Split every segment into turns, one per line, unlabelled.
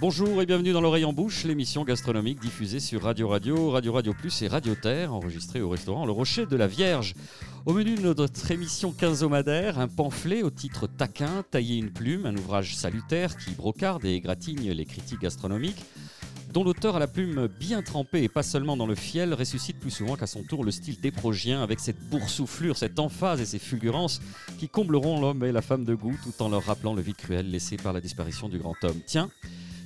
Bonjour et bienvenue dans l'oreille en bouche, l'émission gastronomique diffusée sur Radio Radio, Radio Radio Plus et Radio Terre, enregistrée au restaurant Le Rocher de la Vierge. Au menu de notre émission quinzomadaire, un pamphlet au titre taquin, tailler une plume, un ouvrage salutaire qui brocarde et égratigne les critiques gastronomiques dont l'auteur à la plume bien trempée et pas seulement dans le fiel ressuscite plus souvent qu'à son tour le style déprogien avec cette boursouflure, cette emphase et ces fulgurances qui combleront l'homme et la femme de goût tout en leur rappelant le vide cruel laissé par la disparition du grand homme. Tiens,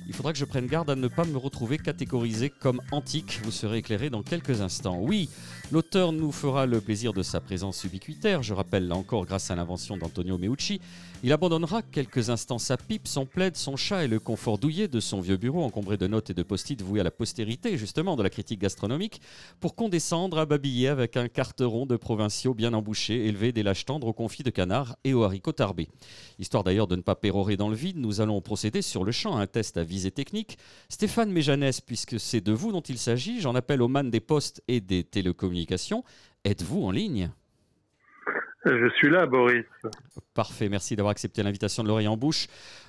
il faudra que je prenne garde à ne pas me retrouver catégorisé comme antique. Vous serez éclairé dans quelques instants. Oui, l'auteur nous fera le plaisir de sa présence ubiquitaire. Je rappelle là encore, grâce à l'invention d'Antonio Meucci, il abandonnera quelques instants sa pipe, son plaid, son chat et le confort douillet de son vieux bureau encombré de notes et de post-it voués à la postérité, justement, de la critique gastronomique, pour condescendre à babiller avec un carteron de provinciaux bien embouchés, élevés des lâches tendres aux confits de canard et aux haricots tarbés. Histoire d'ailleurs de ne pas pérorer dans le vide, nous allons procéder sur le champ à un test à visée technique. Stéphane Méjanès, puisque c'est de vous dont il s'agit, j'en appelle au man des postes et des télécommunications. Êtes-vous en ligne?
Je suis là, Boris.
Parfait, merci d'avoir accepté l'invitation de l'oreille en bouche.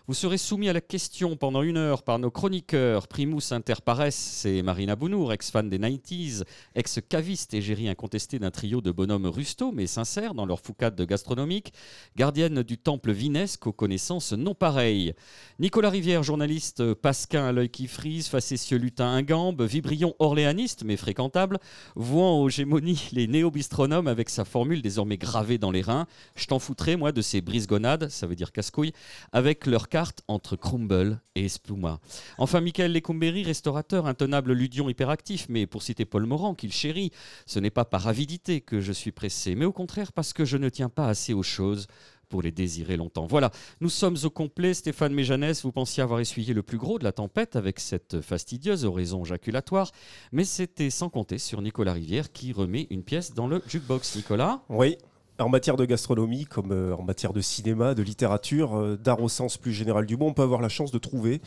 Vous serez soumis à la question pendant une heure par nos chroniqueurs. Primus inter pares, c'est Marina Bounour, ex-fan des 90s, ex-caviste et gérie incontestée d'un trio de bonhommes rustos mais sincères dans leur foucade de gastronomique, gardienne du temple vinesque aux connaissances non pareilles. Nicolas Rivière, journaliste pasquin à l'œil qui frise, facétieux lutin ingambe, vibrion orléaniste mais fréquentable, vouant aux gémonies les néo-bistronomes avec sa formule désormais gravée dans les reins. Je t'en foutrais, moi, de ces brise-gonades, ça veut dire casse-couilles, avec leur entre Crumble et Espluma. Enfin, Michael Lecomberi, restaurateur intenable ludion hyperactif, mais pour citer Paul Morand, qu'il chérit, ce n'est pas par avidité que je suis pressé, mais au contraire parce que je ne tiens pas assez aux choses pour les désirer longtemps. Voilà, nous sommes au complet. Stéphane Méjanès, vous pensiez avoir essuyé le plus gros de la tempête avec cette fastidieuse oraison jaculatoire, mais c'était sans compter sur Nicolas Rivière qui remet une pièce dans le jukebox. Nicolas?
Oui, en matière de gastronomie, comme euh, en matière de cinéma, de littérature, euh, d'art au sens plus général du mot, on peut avoir la chance de trouver,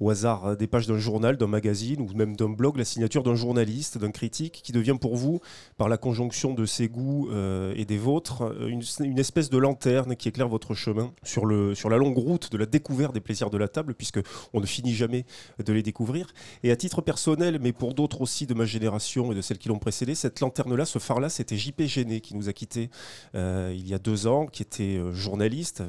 au hasard euh, des pages d'un journal, d'un magazine ou même d'un blog, la signature d'un journaliste, d'un critique, qui devient pour vous, par la conjonction de ses goûts et des vôtres, une, espèce de lanterne qui éclaire votre chemin sur, la longue route de la découverte des plaisirs de la table, puisque on ne finit jamais de les découvrir. Et à titre personnel, mais pour d'autres aussi de ma génération et de celles qui l'ont précédé, cette lanterne-là, ce phare-là, c'était JP Géné qui nous a quittés euh, il y a deux ans, qui était euh, journaliste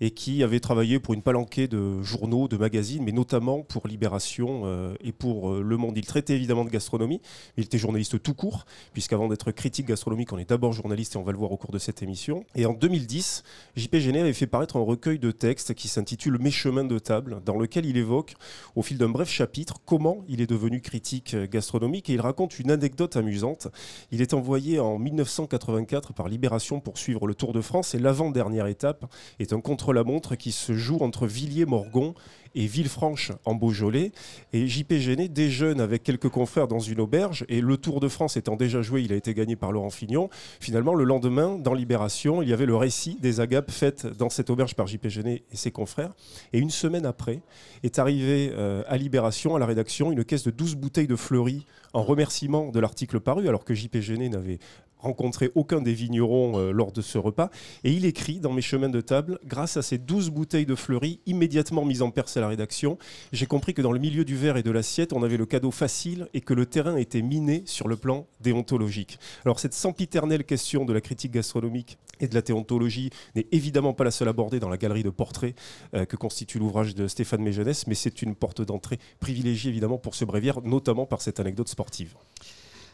et qui avait travaillé pour une palanquée de journaux, de magazines, mais notamment pour Libération euh, et pour Le Monde. Il traitait évidemment de gastronomie, mais il était journaliste tout court, puisqu'avant d'être critique gastronomique, on est d'abord journaliste et on va le voir au cours de cette émission. Et en 2010, JP avait fait paraître un recueil de textes qui s'intitule Mes chemins de table, dans lequel il évoque, au fil d'un bref chapitre, comment il est devenu critique gastronomique et il raconte une anecdote amusante. Il est envoyé en 1984 par Libération pour suivre le Tour de France et l'avant-dernière étape est un contre-la-montre qui se joue entre Villiers-Morgon et Villefranche en Beaujolais. Et JP Géné déjeune avec quelques confrères dans une auberge et le Tour de France étant déjà joué, il a été gagné par Laurent Fignon. Finalement, le lendemain, dans Libération, il y avait le récit des agapes faites dans cette auberge par JP Géné et ses confrères. Et une semaine après, est arrivé euh, à Libération, à la rédaction, une caisse de 12 bouteilles de fleuris en remerciement de l'article paru, alors que JP Géné n'avait rencontré aucun des vignerons euh, lors de ce repas. Et il écrit dans mes chemins de table, grâce à ces douze bouteilles de fleuris immédiatement mises en perce à la rédaction, j'ai compris que dans le milieu du verre et de l'assiette, on avait le cadeau facile et que le terrain était miné sur le plan déontologique. Alors cette sempiternelle question de la critique gastronomique et de la déontologie n'est évidemment pas la seule abordée dans la galerie de portraits euh, que constitue l'ouvrage de Stéphane Méjanès, mais c'est une porte d'entrée privilégiée évidemment pour ce bréviaire, notamment par cette anecdote sportive.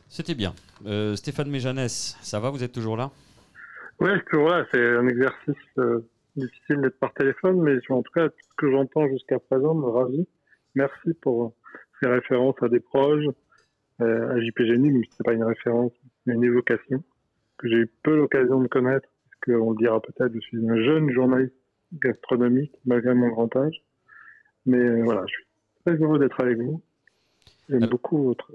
C'était bien. Euh, Stéphane Méjanès, ça va Vous êtes toujours là?
Oui, toujours là. C'est un exercice euh, difficile d'être par téléphone, mais en tout cas, tout ce que j'entends jusqu'à présent me ravit. Merci pour ces références à des proches, euh, à JP Génie, mais ce n'est pas une référence, mais une évocation que j'ai eu peu l'occasion de connaître, parce qu'on le dira peut-être, je suis un jeune journaliste gastronomique, malgré mon grand âge. Mais voilà, je suis très heureux d'être avec vous. J'aime beaucoup votre,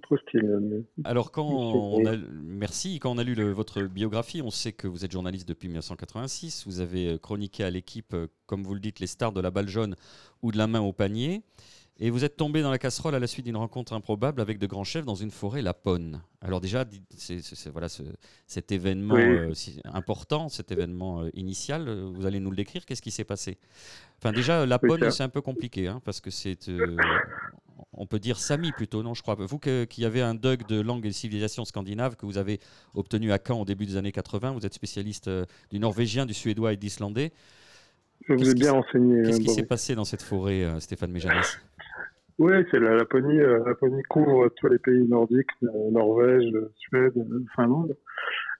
style. Alors quand on a, merci, quand on a lu votre biographie, on sait que vous êtes journaliste depuis 1986. Vous avez euh, chroniqué à l'équipe, euh, comme vous le dites, les stars de la balle jaune ou de la main au panier. Et vous êtes tombé dans la casserole à la suite d'une rencontre improbable avec de grands chefs dans une forêt lapone. Alors déjà, c'est voilà cet événement euh, important, cet événement euh, initial, vous allez nous le décrire. Qu'est-ce qui s'est passé? Enfin déjà, lapone, c'est un peu compliqué, hein, parce que c'est, on peut dire Sami plutôt, non Je crois. Vous qui avez un DUG de langue et civilisation scandinave que vous avez obtenu à Caen au début des années 80, vous êtes spécialiste du norvégien, du suédois et de l'islandais.
Je vous ai bien enseigné.
Qu'est-ce qui s'est passé dans cette forêt, Stéphane Méjanès
oui, c'est la Laponie. La euh, Laponie couvre tous les pays nordiques, euh, Norvège, Suède, Finlande.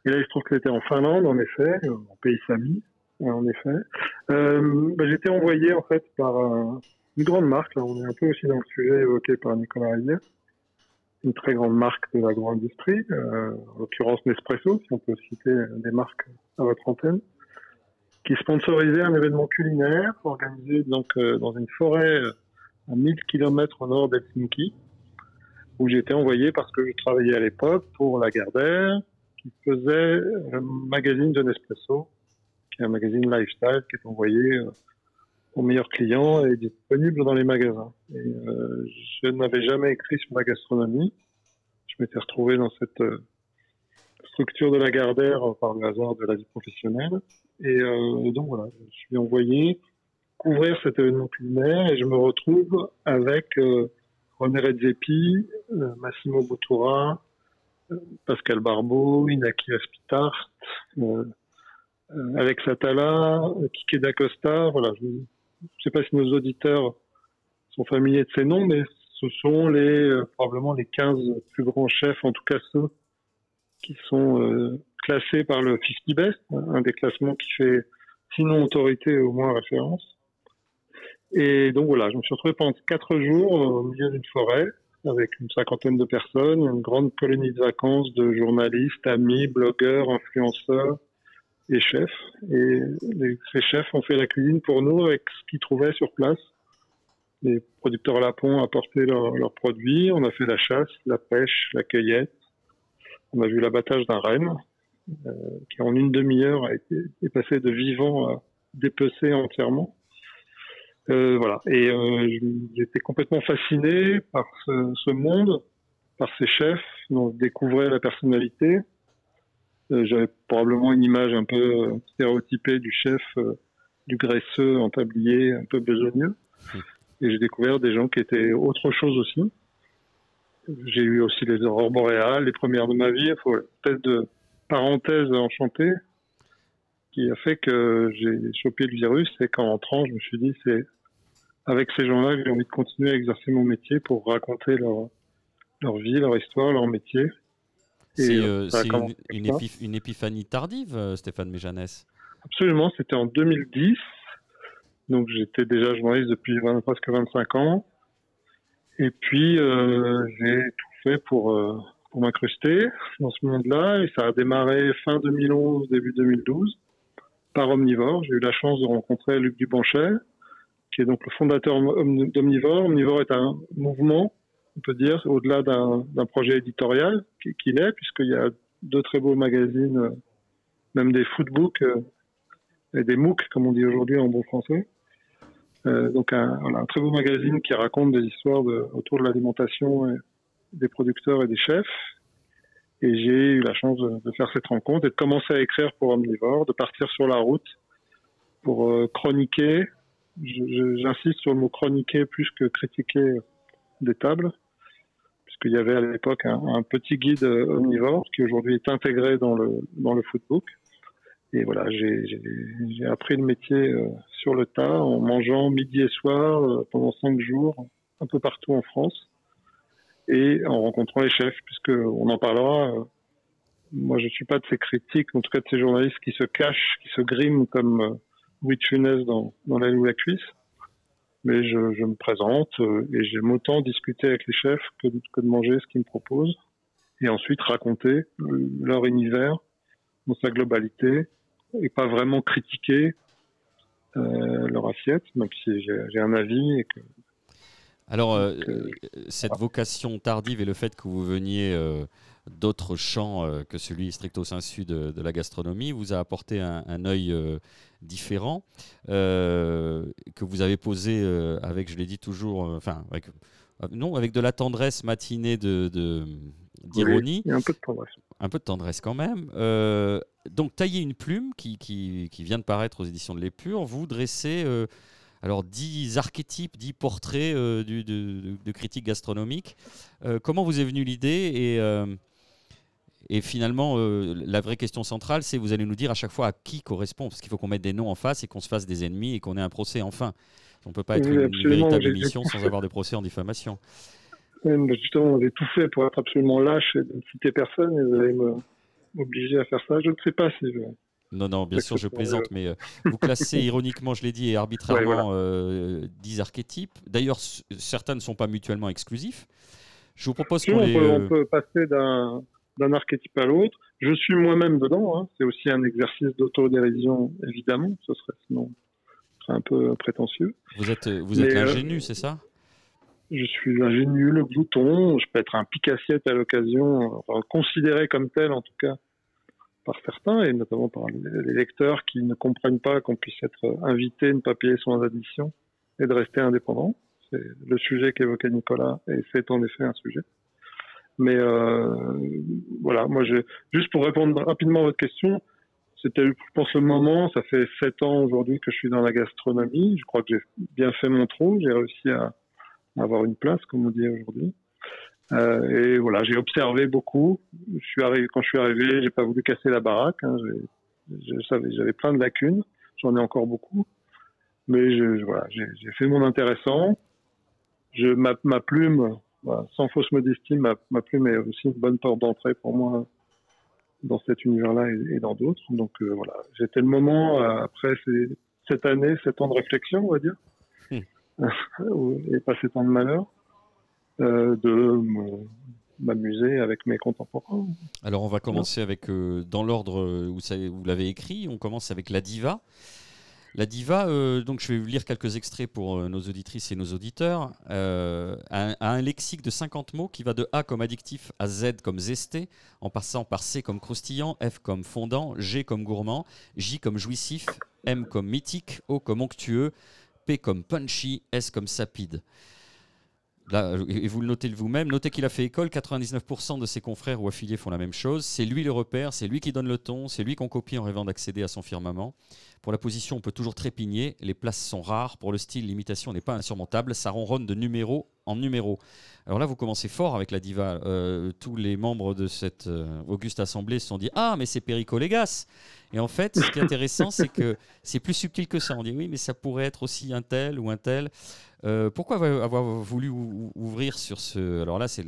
Et là, il se trouve que c'était en Finlande, en effet, en pays Sami, en effet. Euh, bah, J'étais envoyé en fait par une grande marque. Là, on est un peu aussi dans le sujet évoqué par Nicolas Rivière. Une très grande marque de l'agro-industrie, euh, en l'occurrence Nespresso, si on peut citer des marques à votre antenne, qui sponsorisait un événement culinaire organisé donc dans une forêt à 1000 km au nord d'Helsinki, où j'étais envoyé parce que je travaillais à l'époque pour Lagardère, qui faisait un magazine de Nespresso, qui est un magazine lifestyle qui est envoyé euh, aux meilleurs clients et disponible dans les magasins. Euh, je n'avais jamais écrit sur la gastronomie. Je m'étais retrouvé dans cette euh, structure de Lagardère par le hasard de la vie professionnelle. Et donc voilà, je suis envoyé couvrir cet événement culinaire et je me retrouve avec euh, René Redzepi, euh, Massimo Bottura, euh, Pascal Barbeau, Inaki Aspitart, Alex Atala, Kike D'Acosta. Voilà, je ne sais pas si nos auditeurs sont familiers de ces noms, mais ce sont les probablement les 15 plus grands chefs, en tout cas ceux qui sont classés par le 50 Best, un des classements qui fait sinon autorité au moins référence. Et donc voilà, je me suis retrouvé pendant quatre jours au milieu d'une forêt avec une cinquantaine de personnes, une grande colonie de vacances de journalistes, amis, blogueurs, influenceurs et chefs. Et ces chefs ont fait la cuisine pour nous avec ce qu'ils trouvaient sur place. Les producteurs lapons apportaient leurs produits, on a fait la chasse, la pêche, la cueillette, on a vu l'abattage d'un renne, euh, qui en une demi-heure est passé de vivant à dépecé entièrement. Euh, voilà. Et euh, j'étais complètement fasciné par ce, ce, monde, par ces chefs, dont je découvrais la personnalité. Euh, J'avais probablement une image un peu euh, stéréotypée du chef, euh, du graisseux en tablier, un peu besogneux. Et j'ai découvert des gens qui étaient autre chose aussi. J'ai eu aussi les aurores boréales, les premières de ma vie. Il faut une espèce de parenthèse enchantée qui a fait que j'ai chopé le virus, c'est qu'en rentrant, je me suis dit, c'est avec ces gens-là que j'ai envie de continuer à exercer mon métier pour raconter leur, leur vie, leur histoire, leur métier.
C'est euh, une, une, épiphanie tardive, euh, Stéphane Méjanès
Absolument, c'était en 2010. Donc j'étais déjà journaliste depuis presque 25 ans. Et puis euh, j'ai tout fait pour, euh, pour m'incruster dans ce monde-là. Et ça a démarré fin 2011, début 2012 par Omnivore. J'ai eu la chance de rencontrer Luc Dubanchet, qui est donc le fondateur d'Omnivore. Omnivore est un mouvement, on peut dire, au-delà d'un projet éditorial qu'il est, puisqu'il y a deux très beaux magazines, euh, même des footbooks euh, et des MOOC, comme on dit aujourd'hui en bon français. Euh, donc un, voilà, un, très beau magazine qui raconte des histoires de, autour de l'alimentation des producteurs et des chefs. Et j'ai eu la chance de, faire cette rencontre et de commencer à écrire pour Omnivore, de partir sur la route pour euh, chroniquer. J'insiste sur le mot chroniquer plus que critiquer des tables, puisqu'il y avait à l'époque un, petit guide euh, Omnivore qui aujourd'hui est intégré dans le, dans le. Et voilà, j'ai appris le métier euh, sur le tas en mangeant midi et soir pendant cinq jours un peu partout en France et en rencontrant les chefs, puisque on en parlera. Euh, moi, je suis pas de ces critiques, en tout cas de ces journalistes qui se cachent, qui se griment comme euh, Louis de dans, dans La ou la cuisse. Mais je, je me présente euh, et j'aime autant discuter avec les chefs que de, que de manger ce qu'ils me proposent. Et ensuite raconter leur univers dans sa globalité et pas vraiment critiquer euh, leur assiette, même si j'ai un avis et que
alors, euh, euh, cette vocation tardive et le fait que vous veniez euh, d'autres champs que celui stricto sensu de, de, la gastronomie vous a apporté un, un œil différent. que vous avez posé avec, je l'ai dit toujours, enfin, avec, non, avec de la tendresse matinée de, d'ironie.
un peu de tendresse.
Un peu de tendresse quand même. donc, tailler une plume qui, qui, qui, vient de paraître aux éditions de l'Épure, vous dressez alors 10 archétypes, 10 portraits euh, de, de, critiques gastronomiques. Euh, comment vous est venue l'idée et, euh, et finalement, la vraie question centrale, c'est vous allez nous dire à chaque fois à qui correspond, parce qu'il faut qu'on mette des noms en face et qu'on se fasse des ennemis et qu'on ait un procès enfin. On ne peut pas être une, véritable émission sans avoir des procès en diffamation.
justement, j'ai tout fait pour être absolument lâche et ne citer personne et vous allez m'obliger à faire ça. Je ne sais pas si je,
non, non, bien sûr, je plaisante, mais euh, vous classez ironiquement, je l'ai dit, et arbitrairement 10 euh, archétypes. D'ailleurs, certains ne sont pas mutuellement exclusifs. Je vous propose
qu'on les... on, peut, passer d'un archétype à l'autre. Je suis moi-même dedans. Hein. C'est aussi un exercice d'autodérision, évidemment. Ce serait sinon un peu prétentieux.
Vous êtes, vous êtes euh, c'est ça?
Je suis l'ingénu, le glouton, je peux être un pic-assiette à l'occasion, considéré comme tel en tout cas, par certains, et notamment par les lecteurs qui ne comprennent pas qu'on puisse être invité, ne pas payer sans addition et de rester indépendant. C'est le sujet qu'évoquait Nicolas, et c'est en effet un sujet. Mais euh, voilà, moi, je, juste pour répondre rapidement à votre question, c'était, je pense, le moment. Ça fait sept ans aujourd'hui que je suis dans la gastronomie. Je crois que j'ai bien fait mon trou. J'ai réussi à avoir une place, comme on dit aujourd'hui. Euh, et voilà, j'ai observé beaucoup. Je suis arrivé, quand je suis arrivé, j'ai pas voulu casser la baraque. Hein, j'avais plein de lacunes. J'en ai encore beaucoup. Mais je, voilà, j'ai fait mon intéressant. Je, ma, ma plume, sans fausse modestie, ma, ma, plume est aussi une bonne porte d'entrée pour moi dans cet univers-là et, dans d'autres. Donc euh, voilà, j'étais le moment, euh, après cette année, sept ans de réflexion, on va dire, et pas sept ans de malheur, euh, de m'amuser avec mes contemporains.
Alors on va commencer avec, euh, dans l'ordre où vous l'avez écrit, on commence avec la diva. La diva, euh, donc je vais lire quelques extraits pour nos auditrices et nos auditeurs, a, un lexique de 50 mots qui va de A comme addictif à Z comme zesté, en passant par C comme croustillant, F comme fondant, G comme gourmand, J comme jouissif, M comme mythique, O comme onctueux, P comme punchy, S comme sapide et vous le notez vous-même, notez qu'il a fait école, 99% de ses confrères ou affiliés font la même chose. C'est lui le repère, c'est lui qui donne le ton, c'est lui qu'on copie en rêvant d'accéder à son firmament. Pour la position, on peut toujours trépigner, les places sont rares. Pour le style, l'imitation n'est pas insurmontable, ça ronronne de numéro en numéro. Alors là, vous commencez fort avec la diva. Euh, tous les membres de cette euh, auguste assemblée se sont dit Ah, mais c'est Perico Légas Et en fait, ce qui est intéressant, c'est que c'est plus subtil que ça. On dit Oui, mais ça pourrait être aussi un tel ou un tel. Euh, pourquoi avoir voulu ouvrir sur ce Alors là, c'est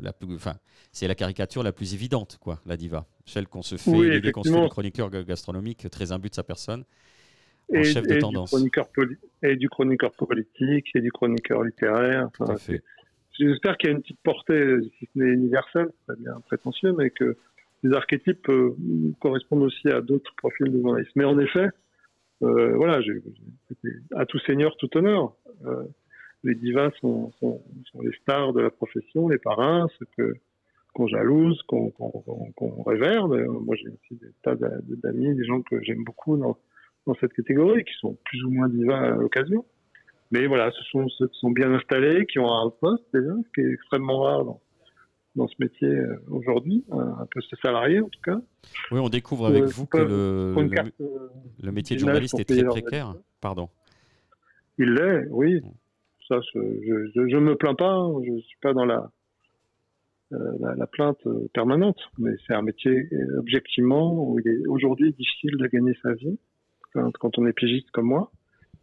la plus, enfin, c'est la caricature la plus évidente, quoi, la diva, celle qu'on se fait oui, qu'on se fait chroniqueur gastronomique très imbu de sa personne, en et, chef de tendance.
Du et du chroniqueur politique et du chroniqueur littéraire. J'espère qu'il y a une petite portée, si ce n'est universelle, c'est bien prétentieux, mais que les archétypes euh, correspondent aussi à d'autres profils de journalistes. Mais en effet, euh, voilà, à tout seigneur, tout honneur. Euh, les divas sont, les stars de la profession, les parrains, ceux que qu'on jalouse, qu'on qu. Moi, j'ai aussi des tas d'amis, des gens que j'aime beaucoup dans, cette catégorie, qui sont plus ou moins divas à l'occasion. Mais voilà, ce sont ceux qui sont bien installés, qui ont un poste déjà, ce qui est extrêmement rare dans ce métier euh, aujourd'hui, un poste salarié en tout cas.
Oui, on découvre avec vous que le, le, métier de journaliste est très précaire. Pardon.
Il l'est, oui. Mm. Ça, je ne me plains pas. Hein. Je ne suis pas dans la, euh, la, plainte euh, permanente, mais c'est un métier objectivement où il est aujourd'hui difficile de gagner sa vie quand, on est pigiste comme moi.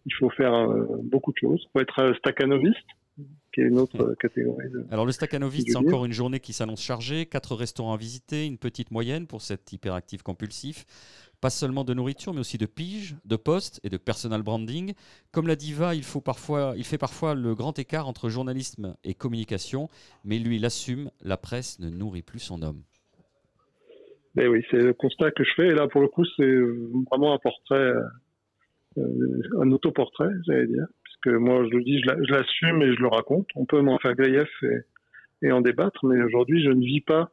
Il faut faire beaucoup de choses. Il faut être staccanoviste, qui est une autre catégorie.
Alors le staccanoviste, c'est encore une journée qui s'annonce chargée, quatre restaurants à visiter, une petite moyenne pour cet hyperactif compulsif. Pas seulement de nourriture, mais aussi de pige, de poste et de personal branding. Comme la diva, il, faut parfois, il fait parfois le grand écart entre journalisme et communication, mais lui l'assume, la presse ne nourrit plus son homme.
Mais oui, c'est le constat que je fais. Et là, pour le coup, c'est vraiment un portrait, euh, un autoportrait, j'allais dire. Puisque moi, je le dis, je l'assume et je le raconte. On peut m'en faire grief et, et en débattre, mais aujourd'hui, je ne vis pas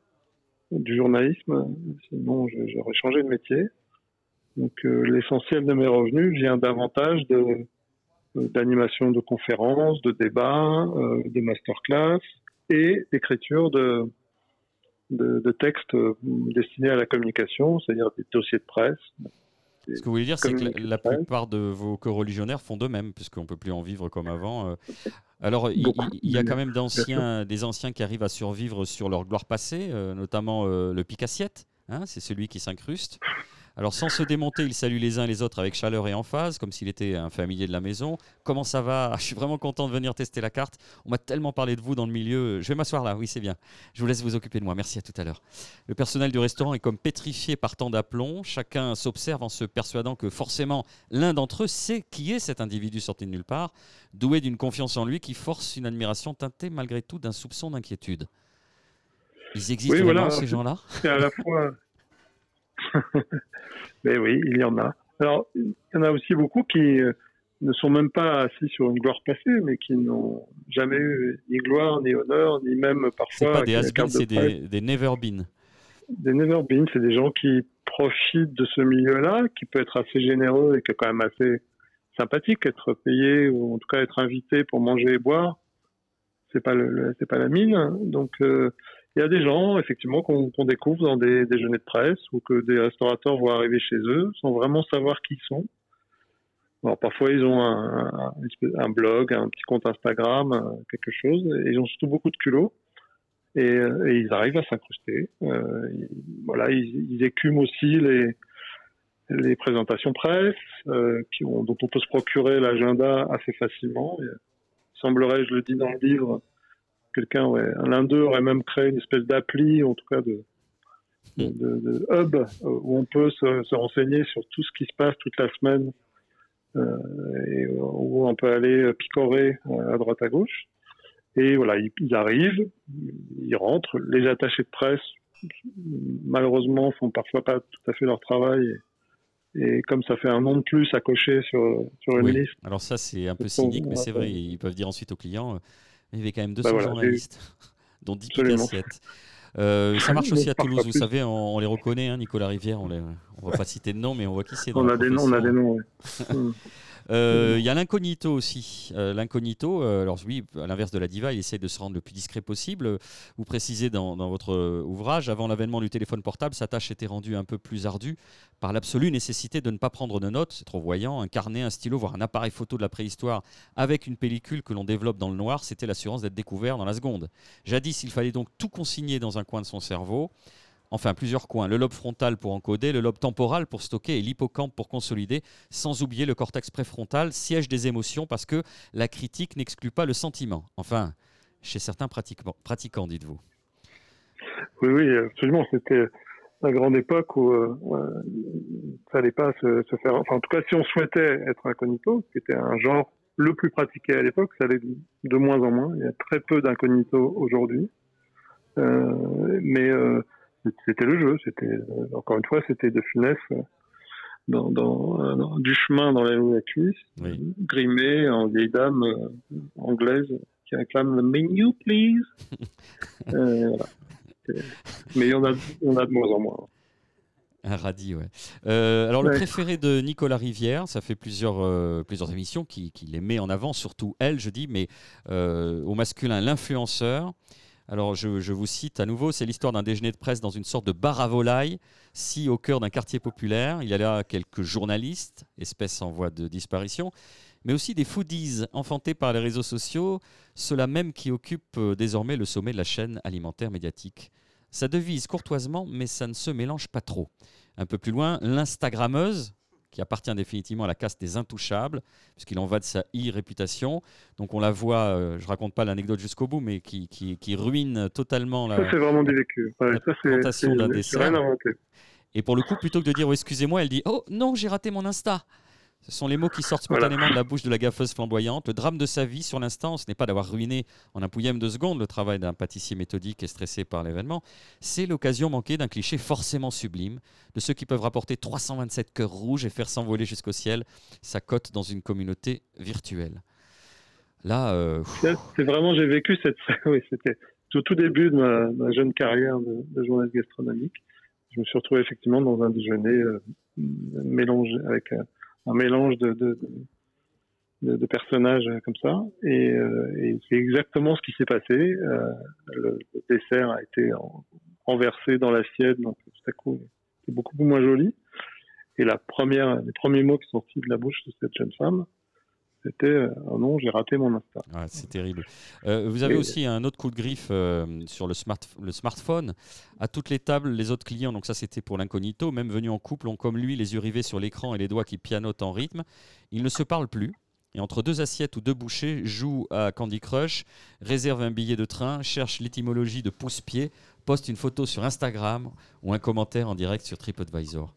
du journalisme. Sinon, j'aurais changé de métier. Donc l'essentiel de mes revenus vient davantage de d'animation de conférences, de débats, de masterclass et d'écriture de, de, textes destinés à la communication, c'est-à-dire des dossiers de presse,
ce que vous voulez dire, c'est que la, plupart de vos co-religionnaires font de même, puisqu'on ne peut plus en vivre comme avant. Euh. Alors, il, y a quand même des anciens qui arrivent à survivre sur leur gloire passée, euh, notamment euh, le picassiette, hein, c'est celui qui s'incruste. Alors sans se démonter, il salue les uns les autres avec chaleur et emphase, comme s'il était un familier de la maison. Comment ça va? Je suis vraiment content de venir tester la carte. On m'a tellement parlé de vous dans le milieu. Je vais m'asseoir là, oui c'est bien. Je vous laisse vous occuper de moi. Merci à tout à l'heure. Le personnel du restaurant est comme pétrifié par tant d'aplomb. Chacun s'observe en se persuadant que forcément l'un d'entre eux sait qui est cet individu sorti de nulle part, doué d'une confiance en lui qui force une admiration teintée malgré tout d'un soupçon d'inquiétude. Ils existent vraiment ces gens-là?
C'est à la fois Mais oui, il y en a. Alors, il y en a aussi beaucoup qui euh, ne sont même pas assis sur une gloire passée, mais qui n'ont jamais eu ni gloire, ni honneur, ni même parfois.
C'est pas des has c'est des, never been.
Des never been, c'est des gens qui profitent de ce milieu-là, qui peut être assez généreux et qui est quand même assez sympathique, être payé ou en tout cas être invité pour manger et boire. C'est pas le, c'est pas la mine. Donc, euh, il y a des gens, effectivement, qu'on découvre dans des déjeuners de presse ou que des restaurateurs voient arriver chez eux sans vraiment savoir qui ils sont. Alors, parfois, ils ont un, blog, un petit compte Instagram, euh, quelque chose, et ils ont surtout beaucoup de culot. Et, euh, ils arrivent à s'incruster. Euh, voilà, ils, écument aussi les, présentations presse, dont on peut se procurer l'agenda assez facilement. il semblerait, je le dis dans le livre, quelqu'un, l'un d'eux aurait même créé une espèce d'appli, en tout cas de, de, hub, euh, où on peut se, renseigner sur tout ce qui se passe toute la semaine, euh, et où on peut aller picorer euh, à droite à gauche. Et voilà, ils, arrivent, ils rentrent. Les attachés de presse, malheureusement, font parfois pas tout à fait leur travail. Et, comme ça fait un nom de plus à cocher sur, sur une liste.
Alors ça, c'est un peu cynique, mais c'est vrai. Ils peuvent dire ensuite aux clients il y avait quand même 200 bah journalistes, dont 10 picassiettes. Euh, ça marche aussi à Toulouse, vous savez, on, les reconnaît, hein, Nicolas Rivière, on ne va pas citer de nom, mais on voit qui c'est.
On, a des noms, on a des noms.
Euh, il y a l'incognito aussi. Euh, l'incognito, euh, alors oui, à l'inverse de la diva, il essaie de se rendre le plus discret possible. Vous précisez dans, votre ouvrage, avant l'avènement du téléphone portable, sa tâche était rendue un peu plus ardue par l'absolue nécessité de ne pas prendre de notes, c'est trop voyant, un carnet, un stylo, voire un appareil photo de la préhistoire avec une pellicule que l'on développe dans le noir, c'était l'assurance d'être découvert dans la seconde. Jadis, il fallait donc tout consigner dans un coin de son cerveau enfin plusieurs coins, le lobe frontal pour encoder, le lobe temporal pour stocker et l'hippocampe pour consolider, sans oublier le cortex préfrontal, siège des émotions, parce que la critique n'exclut pas le sentiment. Enfin, chez certains pratiquants, dites-vous.
Oui, oui, absolument. C'était la grande époque où euh, euh ça n'allait pas se, faire. En tout cas, si on souhaitait être incognito, qui était un genre le plus pratiqué à l'époque, ça allait de moins en moins. Il y a très peu d'incognito aujourd'hui. Euh, mais euh, c'était le jeu. C'était euh, encore une fois, c'était de finesse euh, dans, euh, du chemin dans la, la cuisse, grimé en vieille dame anglaise qui réclame le menu, please. Mais il y en a, on a de moins en moins.
Un radis, ouais. alors, le préféré de Nicolas Rivière, ça fait plusieurs, plusieurs émissions qui, qui, les met en avant, surtout elle, je dis, mais au masculin, l'influenceur. Alors, je, vous cite à nouveau, c'est l'histoire d'un déjeuner de presse dans une sorte de bar à volaille, si au cœur d'un quartier populaire. Il y a là quelques journalistes, espèces en voie de disparition, mais aussi des foodies enfantés par les réseaux sociaux, ceux-là même qui occupent euh, désormais le sommet de la chaîne alimentaire médiatique. Ça devise courtoisement, mais ça ne se mélange pas trop. Un peu plus loin, l'Instagrammeuse, qui appartient définitivement à la caste des intouchables, puisqu'il en va de sa e-réputation. Donc on la voit, euh, je raconte pas l'anecdote jusqu'au bout, mais qui, qui, ruine totalement la,
ça, c'est vraiment du vécu.
présentation d'un dessert. Et pour le coup, plutôt que de dire oh, excusez-moi, elle dit oh non, j'ai raté mon Insta. Ce sont les mots qui sortent spontanément de la bouche de la gaffeuse flamboyante. Le drame de sa vie sur l'instant, ce n'est pas d'avoir ruiné en un pouillème de secondes le travail d'un pâtissier méthodique et stressé par l'événement, c'est l'occasion manquée d'un cliché forcément sublime, de ceux qui peuvent rapporter 327 cœurs rouges et faire s'envoler jusqu'au ciel sa cote dans une communauté virtuelle. Là, euh,
c'est vraiment, j'ai vécu cette. Oui, c'était au tout début de ma, jeune carrière de, journaliste gastronomique. je me suis retrouvé effectivement dans un déjeuner mélangé avec un mélange de, de, personnages comme ça. Et, et c'est exactement ce qui s'est passé. le, dessert a été renversé dans l'assiette, donc tout à coup, c'est beaucoup moins joli. Et la première, les premiers mots qui sont sortis de la bouche de cette jeune femme, c'était euh, non, j'ai raté mon Insta.
Ah, c'est terrible. Euh, vous avez aussi un autre coup de griffe euh, sur le, smart, le smartphone. À toutes les tables, les autres clients, donc ça c'était pour l'incognito, même venus en couple, ont comme lui les yeux rivés sur l'écran et les doigts qui pianotent en rythme. Ils ne se parlent plus. Et entre deux assiettes ou deux bouchées, jouent à Candy Crush, réservent un billet de train, cherchent l'étymologie de pouce-pied, postent une photo sur Instagram ou un commentaire en direct sur TripAdvisor.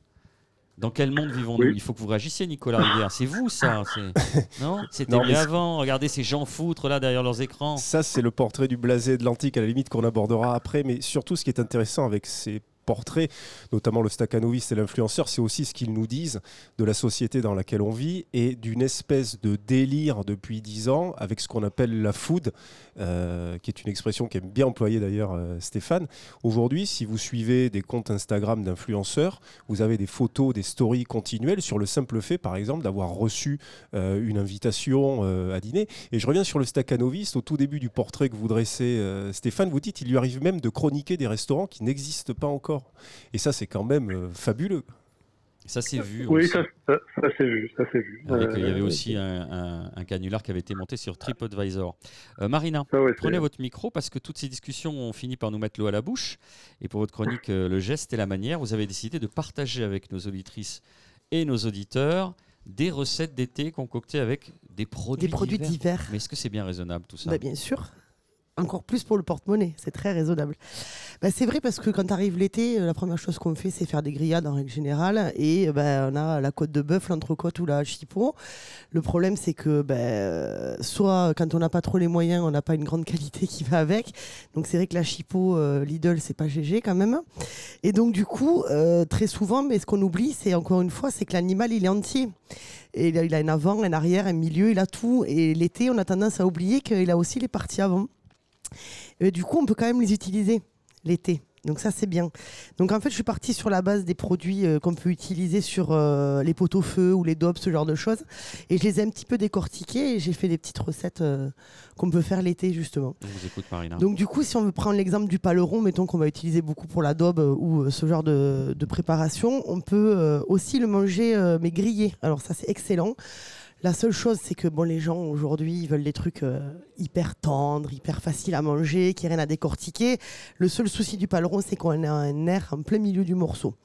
Dans quel monde vivons-nous Il faut que vous réagissiez, Nicolas Rivière. C'est vous, ça Non C'était mieux avant. Regardez ces gens foutres là derrière leurs écrans.
Ça, c'est le portrait du blasé de l'antique, à la limite, qu'on abordera après. Mais surtout, ce qui est intéressant avec ces portrait, notamment le staccanoviste et l'influenceur, c'est aussi ce qu'ils nous disent de la société dans laquelle on vit et d'une espèce de délire depuis dix ans avec ce qu'on appelle la food, euh, qui est une expression qui aime bien employer d'ailleurs euh, Stéphane. Aujourd'hui, si vous suivez des comptes Instagram d'influenceurs, vous avez des photos, des stories continuelles sur le simple fait, par exemple, d'avoir reçu euh, une invitation à dîner. Et je reviens sur le staccanoviste, au tout début du portrait que vous dressez, Stéphane, vous dites il lui arrive même de chroniquer des restaurants qui n'existent pas encore. Et ça, c'est quand même euh, fabuleux.
Ça s'est vu.
Oui, ça, s'est vu. Ça vu.
Euh, il y avait aussi un, canular qui avait été monté sur TripAdvisor. Euh, Marina, prenez votre micro parce que toutes ces discussions ont fini par nous mettre l'eau à la bouche. Et pour votre chronique, le geste et la manière, vous avez décidé de partager avec nos auditrices et nos auditeurs des recettes d'été concoctées avec des produits,
des produits divers.
Mais est-ce que c'est bien raisonnable tout ça?
Bah, Bien sûr encore plus pour le porte-monnaie. C'est très raisonnable. Bah, c'est vrai parce que quand arrive l'été, euh, la première chose qu'on fait, c'est faire des grillades en règle générale. Et bah, on a la côte de bœuf, l'entrecôte ou la chipot. Le problème, c'est que bah, soit quand on n'a pas trop les moyens, on n'a pas une grande qualité qui va avec. Donc c'est vrai que la chipot, euh, Lidl, c'est pas GG quand même. Et donc du coup, euh, très souvent, mais ce qu'on oublie, c'est encore une fois, c'est que l'animal, il est entier. Et il a un avant, un arrière, un milieu, il a tout. Et l'été, on a tendance à oublier qu'il a aussi les parties avant. Et du coup, on peut quand même les utiliser l'été. Donc ça c'est bien. Donc en fait je suis partie sur la base des produits euh, qu'on peut utiliser sur euh, les poteaux feu ou les dobs, ce genre de choses. Et je les ai un petit peu décortiqués et j'ai fait des petites recettes euh, qu'on peut faire l'été justement.
Je vous écoute Marina.
Donc du coup si on veut prendre l'exemple du paleron, mettons qu'on va utiliser beaucoup pour la daube ou ce genre de, de préparation, on peut aussi le manger mais grillé. Alors ça c'est excellent. La seule chose, c'est que bon, les gens aujourd'hui, ils veulent des trucs euh, hyper tendres, hyper faciles à manger, qui rien à décortiquer. Le seul souci du paleron, c'est qu'on a un nerf en plein milieu du morceau.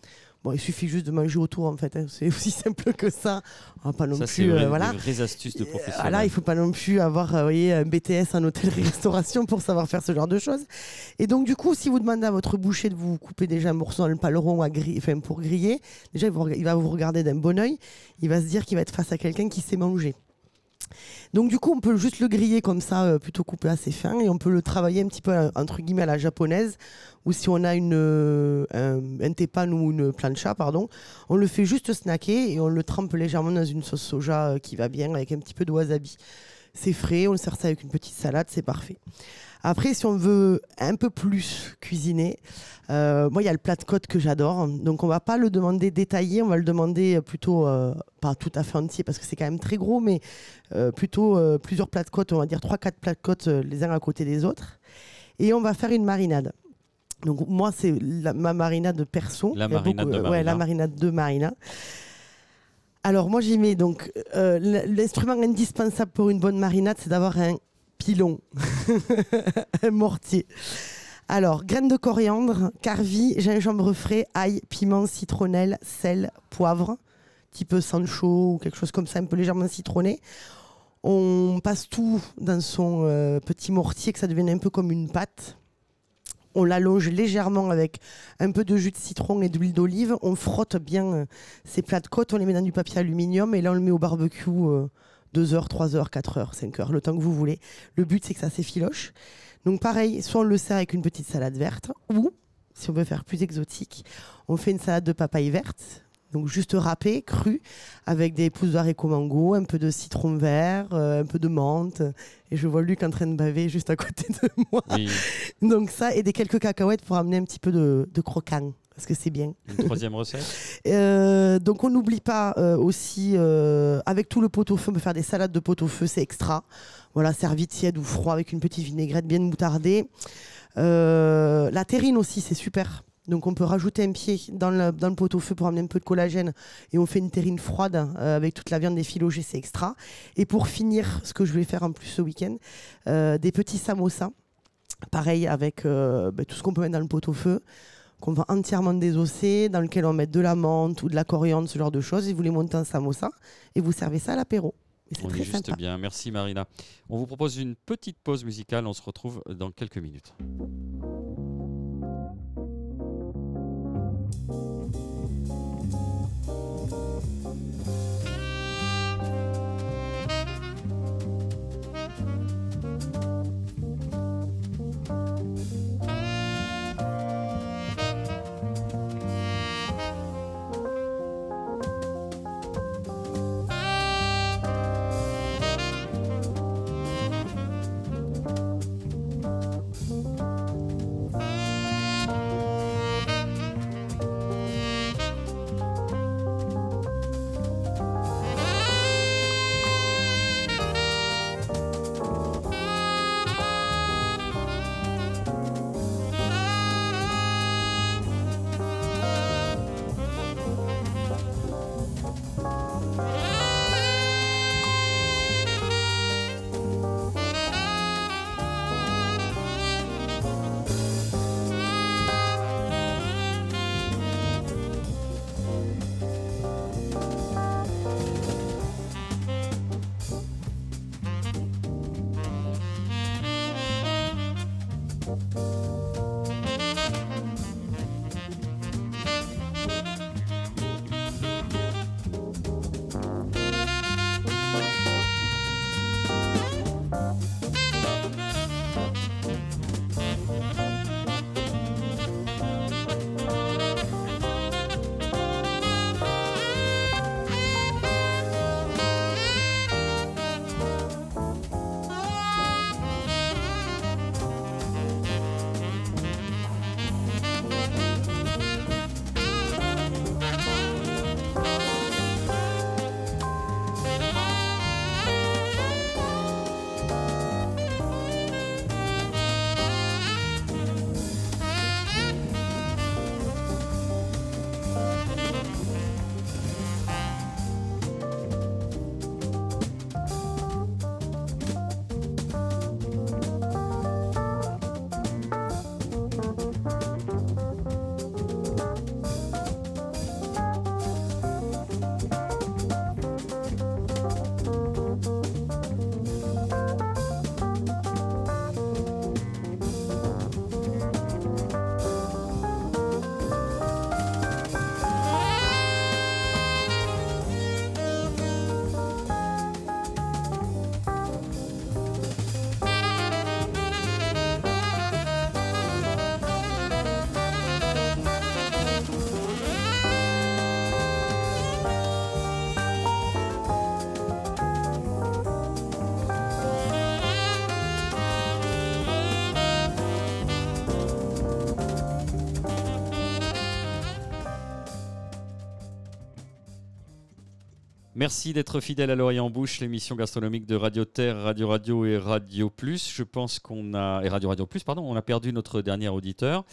Bon, il suffit juste de manger autour en fait. Hein. C'est aussi simple que ça. On va pas non
ça,
plus.
Euh, voilà. Des astuces de professionnels.
Voilà, il faut pas non plus avoir euh, voyez, un BTS en hôtellerie-restauration pour savoir faire ce genre de choses. Et donc du coup, si vous demandez à votre boucher de vous couper déjà un morceau dans le paleron à enfin, pour griller, déjà il va vous regarder d'un bon oeil. Il va se dire qu'il va être face à quelqu'un qui sait manger. Donc du coup, on peut juste le griller comme ça, euh, plutôt coupé assez fin, et on peut le travailler un petit peu euh, entre guillemets à la japonaise, ou si on a euh, un, tepan ou une plancha, pardon, on le fait juste snacker et on le trempe légèrement dans une sauce soja qui va bien avec un petit peu de wasabi. C'est frais, on le sert ça avec une petite salade, c'est parfait. Après, si on veut un peu plus cuisiner, euh, moi, il y a le plat de côte que j'adore. Donc, on va pas le demander détaillé, on va le demander plutôt, euh, pas tout à fait entier parce que c'est quand même très gros, mais euh, plutôt plusieurs plats de côte, on va dire 3-4 plats de côte les uns à côté des autres. Et on va faire une marinade. Donc, moi, c'est ma marinade perso.
La marinade de.
Ouais, la marinade de Marina. Alors, moi, j'y mets donc l'instrument indispensable pour une bonne marinade, c'est d'avoir un pilon, un mortier. Alors, graines de coriandre, carvi, gingembre frais, ail, piment, citronnelle, sel, poivre, petit peu sancho ou quelque chose comme ça, un peu légèrement citronné. On passe tout dans son euh, petit mortier, que ça devienne un peu comme une pâte. On l'allonge légèrement avec un peu de jus de citron et d'huile d'olive. On frotte bien euh, ces plats de côte, on les met dans du papier aluminium et là on le met au barbecue. Euh, 2 heures, 3 heures, 4 heures, 5 heures, le temps que vous voulez. Le but, c'est que ça s'effiloche. Donc pareil, soit on le sert avec une petite salade verte, ou, si on veut faire plus exotique, on fait une salade de papaye verte, donc juste râpée, crue, avec des pousses d'haricots mango, un peu de citron vert, euh, un peu de menthe. Et je vois Luc en train de baver juste à côté de moi. Donc ça, et des quelques cacahuètes pour amener un petit peu de, de croquant parce que c'est bien.
Une troisième recette
Euh, donc on n'oublie pas euh, aussi, euh, avec tout le pot-au-feu, on peut faire des salades de pot-au-feu, c'est extra. Voilà, servi tiède ou froid avec une petite vinaigrette bien moutardée. La terrine aussi, c'est super. Donc on peut rajouter un pied dans le, dans le pot-au-feu pour amener un peu de collagène et on fait une terrine froide euh, avec toute la viande effilogée, c'est extra. Et pour finir, ce que je vais faire en plus ce week-end, euh, des petits samosas. Pareil avec euh, ben, tout ce qu'on peut mettre dans le pot-au-feu qu'on va entièrement désosser, dans lequel on met de la menthe ou de la coriandre, ce genre de choses, et vous les montez en samosa, et vous servez ça à l'apéro.
On
très
est juste
sympa.
bien. Merci Marina. On vous propose une petite pause musicale. On se retrouve dans quelques minutes. Merci d'être fidèle à l'Orient en bouche, l'émission gastronomique de Radio Terre, Radio Radio et Radio Plus. Je pense qu'on a et Radio Radio Plus, pardon, on a perdu notre dernier auditeur.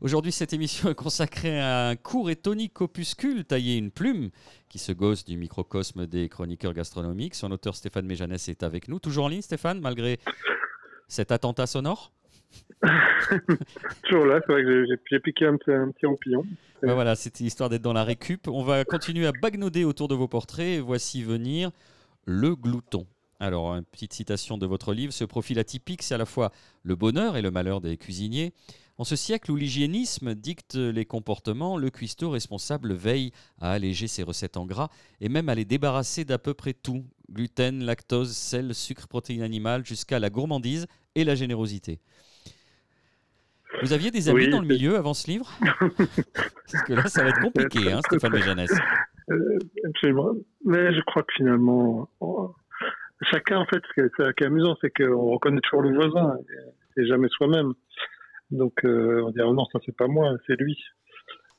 Aujourd'hui, cette émission est consacrée à un court et tonique opuscule taillé une plume qui se gosse du microcosme des chroniqueurs gastronomiques. Son auteur Stéphane Méjanès est avec nous, toujours en ligne, Stéphane, malgré cet attentat sonore?
Toujours là, c'est vrai que j'ai- piqué un petit, rampillon.
Ben voilà, c'était histoire d'être dans la récup. On va continuer à bagnoder autour de vos portraits. Voici venir le glouton. Alors, une petite citation de votre livre. Ce profil atypique, c'est à la fois le bonheur et le malheur des cuisiniers. En ce siècle où l'hygiénisme dicte les comportements, le cuistot responsable veille à alléger ses recettes en gras et même à les débarrasser d'à peu près tout. Gluten, lactose, sel, sucre, protéines animales, jusqu'à la gourmandise et la générosité. Vous aviez des amis
Oui,
dans le milieu avant ce livre? Parce que là, ça va être compliqué, hein, Stéphane Méjanès.
Euh, absolument. Mais je crois que finalement, on- chacun, en fait, ce qui est, amusant, c'est qu'on reconnaît toujours le voisin et, jamais soi-même. Donc, euh, on dit, ah non, ça, c'est pas moi, c'est lui.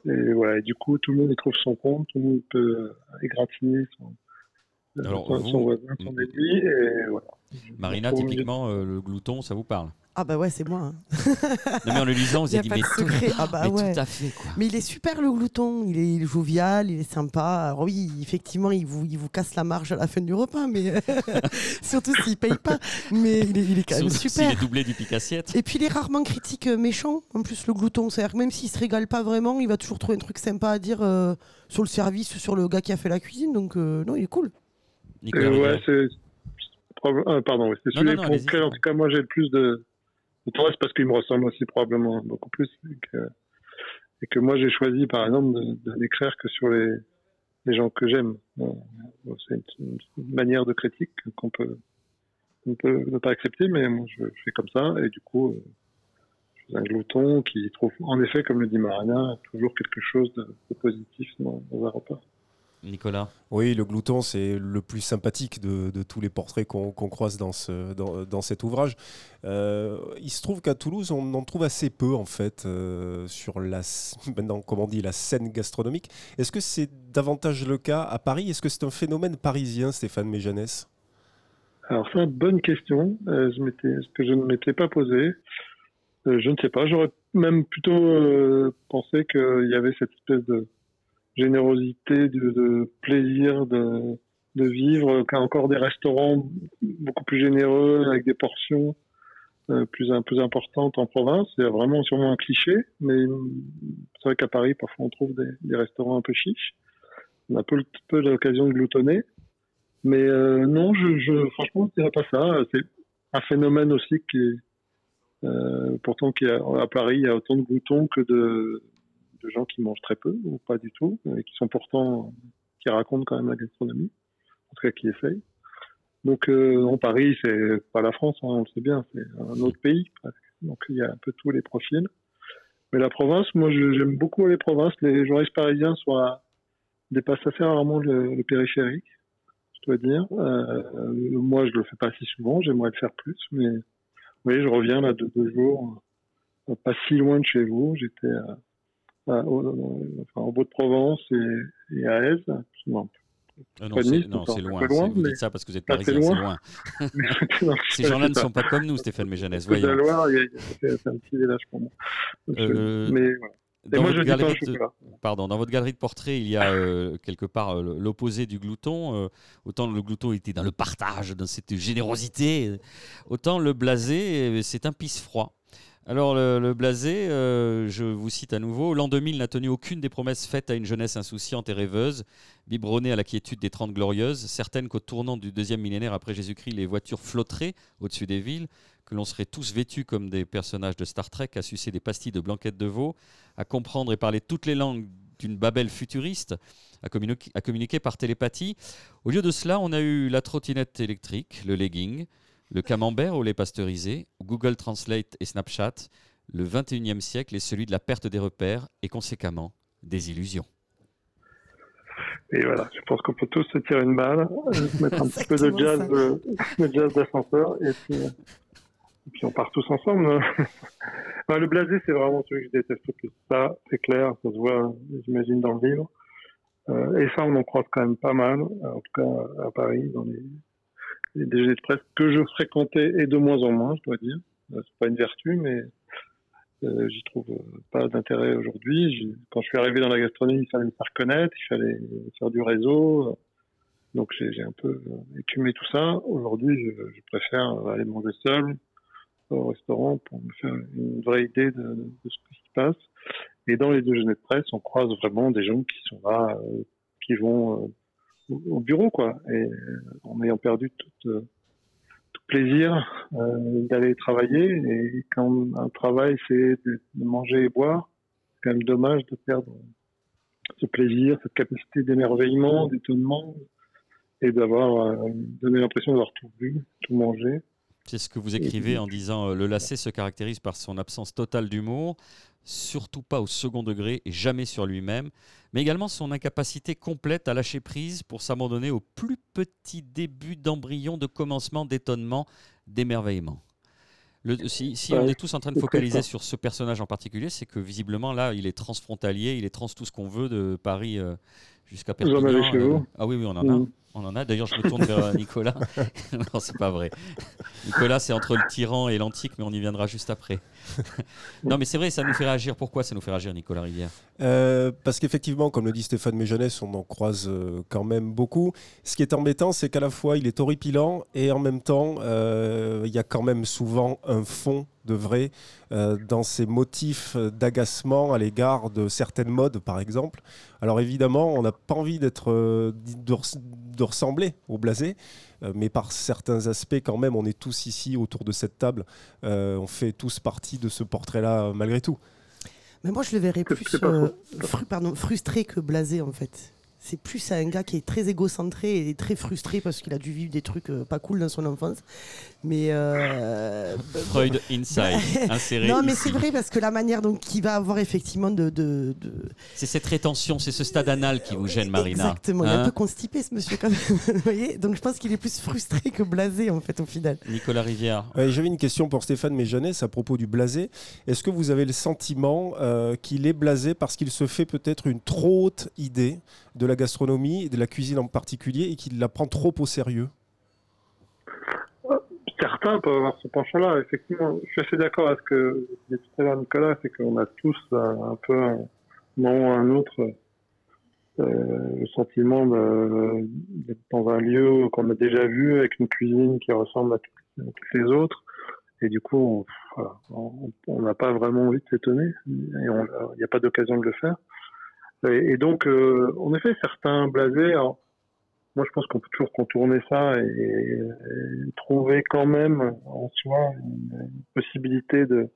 Et voilà, et du coup, tout le monde y trouve son compte, tout le monde peut égratigner son,
Alors,
son,
vous-
son voisin, son ennemi, et voilà.
Marina, typiquement, euh, le glouton, ça vous parle?
Ah bah ouais, c'est moi. hein.
Non, mais en le lisant, vous
Il y
avez dit,
pas
mais,
de secret. Ah bah
mais
ouais.
tout à fait, quoi.
Mais il est super le glouton, il est, il est jovial, il est sympa. Alors oui, effectivement, il vous, il vous casse la marge à la fin du repas, mais surtout s'il paye pas. Mais il est, il est quand même
Surtout
super.
S'il est doublé du pique-assiette.
Et puis il est rarement critique euh, méchant, en plus le glouton. C'est-à-dire que même s'il se régale pas vraiment, il va toujours trouver un truc sympa à dire euh, sur le service, sur le gars qui a fait la cuisine. Donc euh, non, il est cool.
Nicolas
Euh, ouais, c'est. Euh, pardon, c'est celui
non, non,
pour en tout cas, moi, j'ai le plus de. de tendresse parce qu'il me ressemble aussi probablement beaucoup plus. Et que, et que moi, j'ai choisi, par exemple, de, de n'écrire que sur les, les gens que j'aime. C'est une, une manière de critique qu'on peut, peut ne pas accepter, mais moi, je, je fais comme ça. Et du coup, euh, je suis un glouton qui trouve, en effet, comme le dit Marina, toujours quelque chose de, de positif dans, dans un repas.
Nicolas.
Oui, le glouton, c'est le plus sympathique de, de tous les portraits qu'on croise dans, ce, dans, dans cet ouvrage. Euh, il se trouve qu'à Toulouse, on en trouve assez peu, en fait, euh, sur la, maintenant, comment on dit, la scène gastronomique. Est-ce que c'est davantage le cas à Paris? Est-ce que c'est un phénomène parisien, Stéphane Méjanès
Alors, c'est une bonne question, euh, je ce que je ne m'étais pas posé. Euh, je ne sais pas, j'aurais même plutôt euh, pensé qu'il y avait cette espèce de générosité, de, de plaisir de, de vivre, encore des restaurants beaucoup plus généreux, avec des portions euh, plus, plus importantes en province. C'est vraiment sûrement un cliché, mais c'est vrai qu'à Paris, parfois, on trouve des, des restaurants un peu chiches. On a peu, peu l'occasion de gloutonner. Mais euh, non, je, je, franchement, je dirais pas ça. C'est un phénomène aussi qui est, euh, pourtant, qui à Paris, il y a autant de gloutons que de, de gens qui mangent très peu ou pas du tout, et qui sont pourtant, qui racontent quand même la gastronomie, en tout cas qui essayent. Donc, euh, en Paris, c'est pas la France, hein, on le sait bien, c'est un autre pays. Donc, il y a un peu tous les profils. Mais la province, moi, j'aime beaucoup les provinces. Les journalistes parisiens soit, dépassent assez rarement le, périphérique je dois dire. Euh, moi, je le fais pas si souvent, j'aimerais le faire plus, mais oui, je reviens là de deux jours, euh, pas si loin de chez vous. J'étais à- à- au, enfin, au Beau-de-Provence et, et à Aise. Non,
Euh, non, c'est
Nice,
loin. Vous
mais
dites ça parce que vous êtes parisien, c'est
loin.
Ces gens-là ne sont pas comme nous, Stéphane Méjanès.
La. Loire, c'est un petit village pour moi.
Euh,
mais
Dans
moi,
votre galerie de-
chocolat.
Pardon, dans votre galerie de portraits, il y a euh, quelque part euh, l'opposé du glouton. Euh, autant le glouton était dans le partage, dans cette générosité, euh, autant le blasé, euh, c'est un pisse-froid. Alors le, blasé, euh, je vous cite à nouveau, l'an 2000 n'a tenu aucune des promesses faites à une jeunesse insouciante et rêveuse, biberonnée à la quiétude des Trente Glorieuses, certaines qu'au tournant du deuxième millénaire après Jésus-Christ, les voitures flotteraient au-dessus des villes, que l'on serait tous vêtus comme des personnages de Star Trek, à sucer des pastilles de blanquettes de veau, à comprendre et parler toutes les langues d'une Babel futuriste, à communiquer, à communiquer par télépathie. Au lieu de cela, on a eu la trottinette électrique, le legging, le camembert au lait pasteurisé, Google Translate et Snapchat. Le 21e siècle est celui de la perte des repères et conséquemment des illusions.
Et voilà, je pense qu'on peut tous se tirer une balle, euh, mettre un petit peu de jazz, euh, de jazz d'ascenseur, et puis, euh, et puis on part tous ensemble. Le blasé, c'est vraiment celui que je déteste le plus. Ça, c'est clair, ça se voit, j'imagine, dans le livre. Euh, et ça, on en croise quand même pas mal, en tout cas à Paris, dans les, les déjeuners de presse que je fréquentais et de moins en moins, je dois dire. Euh, C'est pas une vertu, mais euh, j'y trouve euh, pas d'intérêt aujourd'hui. Quand je suis arrivé dans la gastronomie, il fallait me faire connaître, il fallait faire du réseau. Donc j'ai un peu écumé tout ça. Aujourd'hui, je, préfère aller manger seul au restaurant pour me faire une vraie idée de, ce qui se passe. Et dans les déjeuners de presse, on croise vraiment des gens qui sont là, qui vont au, au bureau, quoi. Et euh, en ayant perdu tout, euh, plaisir euh, d'aller travailler. Et quand un travail, c'est de, manger et boire, c'est quand même dommage de perdre ce plaisir, cette capacité d'émerveillement, d'étonnement, et d'avoir donné l'impression d'avoir tout vu, tout mangé.
C'est ce que vous écrivez en disant euh, Le lacet se caractérise par son absence totale d'humour, surtout pas au second degré et jamais sur lui-même, mais également son incapacité complète à lâcher prise pour s'abandonner au plus petit début d'embryon de commencement d'étonnement, d'émerveillement. Le, si, si on est tous en train de focaliser sur ce personnage en particulier, c'est que visiblement là, il est transfrontalier, il est trans tout ce qu'on veut de Paris euh, jusqu'à Perpignan.
Vous en avez chez vous
Ah oui, oui, on en a.
Mm.
On en a. D'ailleurs, je me tourne vers euh, Nicolas. non, c'est pas vrai. Nicolas, c'est entre le tyran et l'antique, mais on y viendra juste après. non, mais c'est vrai, ça nous fait réagir. Pourquoi ça nous fait réagir, Nicolas Rivière?
Euh, parce qu'effectivement, comme le dit Stéphane Méjeunesse, on en croise euh, quand même beaucoup. Ce qui est embêtant, c'est qu'à la fois il est horripilant et en même temps, euh, il y a quand même souvent un fond de vrai euh, dans ses motifs d'agacement à l'égard de certaines modes, par exemple. Alors évidemment, on n'a pas envie d'être euh, de, res- de ressembler au blasé, euh, mais par certains aspects, quand même, on est tous ici autour de cette table. Euh, on fait tous partie de ce portrait-là, malgré tout.
Mais moi, je le verrais plus euh, fru- pardon, frustré que blasé, en fait. C'est plus un gars qui est très égocentré et très frustré parce qu'il a dû vivre des trucs pas cool dans son enfance. Mais. euh,
Freud Inside, inséré.
non, mais c'est vrai parce que la manière dont il va avoir effectivement de. de, de-
C'est cette rétention, c'est ce stade anal qui vous gêne, Marina.
Exactement, il est
Hein
un peu constipé ce monsieur quand même. Vous voyez Donc je pense qu'il est plus frustré que blasé en fait au final.
Nicolas Rivière.
Ouais, J'avais une question pour Stéphane Méjeunesse à propos du blasé. Est-ce que vous avez le sentiment euh, qu'il est blasé parce qu'il se fait peut-être une trop haute idée de la gastronomie et de la cuisine en particulier et qu'il la prend trop au sérieux?
Certains peuvent avoir ce penchant-là, effectivement. Je suis assez d'accord avec ce que dit tout à l'heure Nicolas, c'est qu'on a tous euh, un peu, un moment ou un autre, euh, le sentiment d'être dans un lieu qu'on a déjà vu, avec une cuisine qui ressemble à toutes, les autres. Et du coup, on- n'a pas vraiment envie de s'étonner, il n'y a pas d'occasion de le faire. Et, et donc, euh, en effet, certains blasés, alors, moi je pense qu'on peut toujours contourner ça et, et trouver quand même en soi une, possibilité de,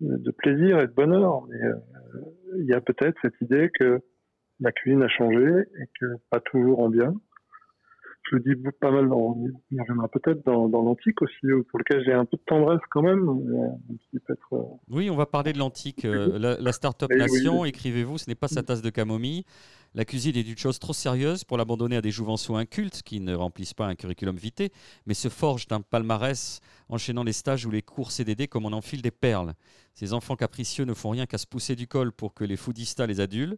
de plaisir et de bonheur. Mais euh, il y a peut-être cette idée que la cuisine a changé et que pas toujours en bien. Je le dis pas mal dans, reviendra peut-être dans, dans l'antique aussi, pour lequel j'ai un peu de tendresse quand même. euh, euh,
Oui, on va parler de l'antique. euh, la, la Startup
Eh oui.
Nation, écrivez-vous, ce n'est pas sa tasse de camomille. La cuisine est une chose trop sérieuse pour l'abandonner à des jouvenceaux incultes qui ne remplissent pas un curriculum vitae, mais se forgent un palmarès enchaînant les stages ou les cours CDD comme on enfile des perles. Ces enfants capricieux ne font rien qu'à se pousser du col pour que les foodistas les adulent.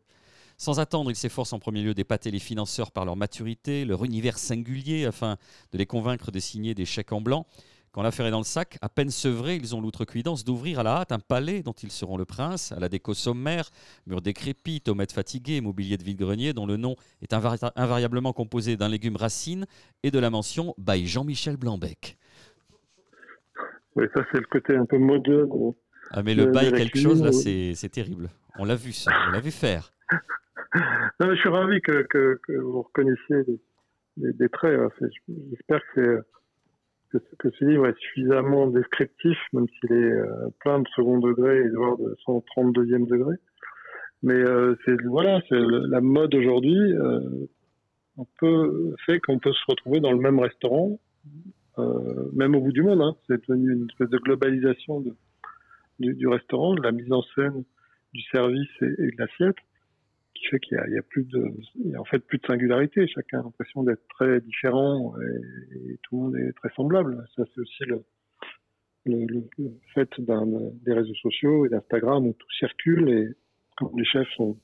Sans attendre, ils s'efforcent en premier lieu d'épater les financeurs par leur maturité, leur univers singulier, afin de les convaincre de signer des chèques en blanc. Quand l'affaire est dans le sac, à peine sevrés, ils ont l'outrecuidance d'ouvrir à la hâte un palais dont ils seront le prince, à la déco sommaire, murs décrépits, tomates fatiguées, mobilier de vide-grenier dont le nom est invari- invariablement composé d'un légume racine et de la mention by Jean-Michel Blanbec.
oui, ça c'est le côté un peu modeux. de-
Ah mais le bail quelque chose là, c'est terrible. On l'a vu ça, on l'a vu faire.
Non, mais je suis ravi que, que, que vous reconnaissiez des, des, des traits. hein. J'espère que, c'est- que, que ce livre est suffisamment descriptif, même s'il est euh, plein de second degré et voire de 132e degré. Mais euh, c'est voilà, c'est la mode aujourd'hui. Euh, on peut fait qu'on peut se retrouver dans le même restaurant, euh, même au bout du monde. Hein. C'est devenu une espèce de globalisation du, du restaurant, de la mise en scène, du service et de l'assiette qui fait qu'il y a, plus de, en fait plus de singularité. Chacun a l'impression d'être très différent et, tout le monde est très semblable. Ça, c'est aussi le, fait des réseaux sociaux et d'Instagram où tout circule et comme les chefs sont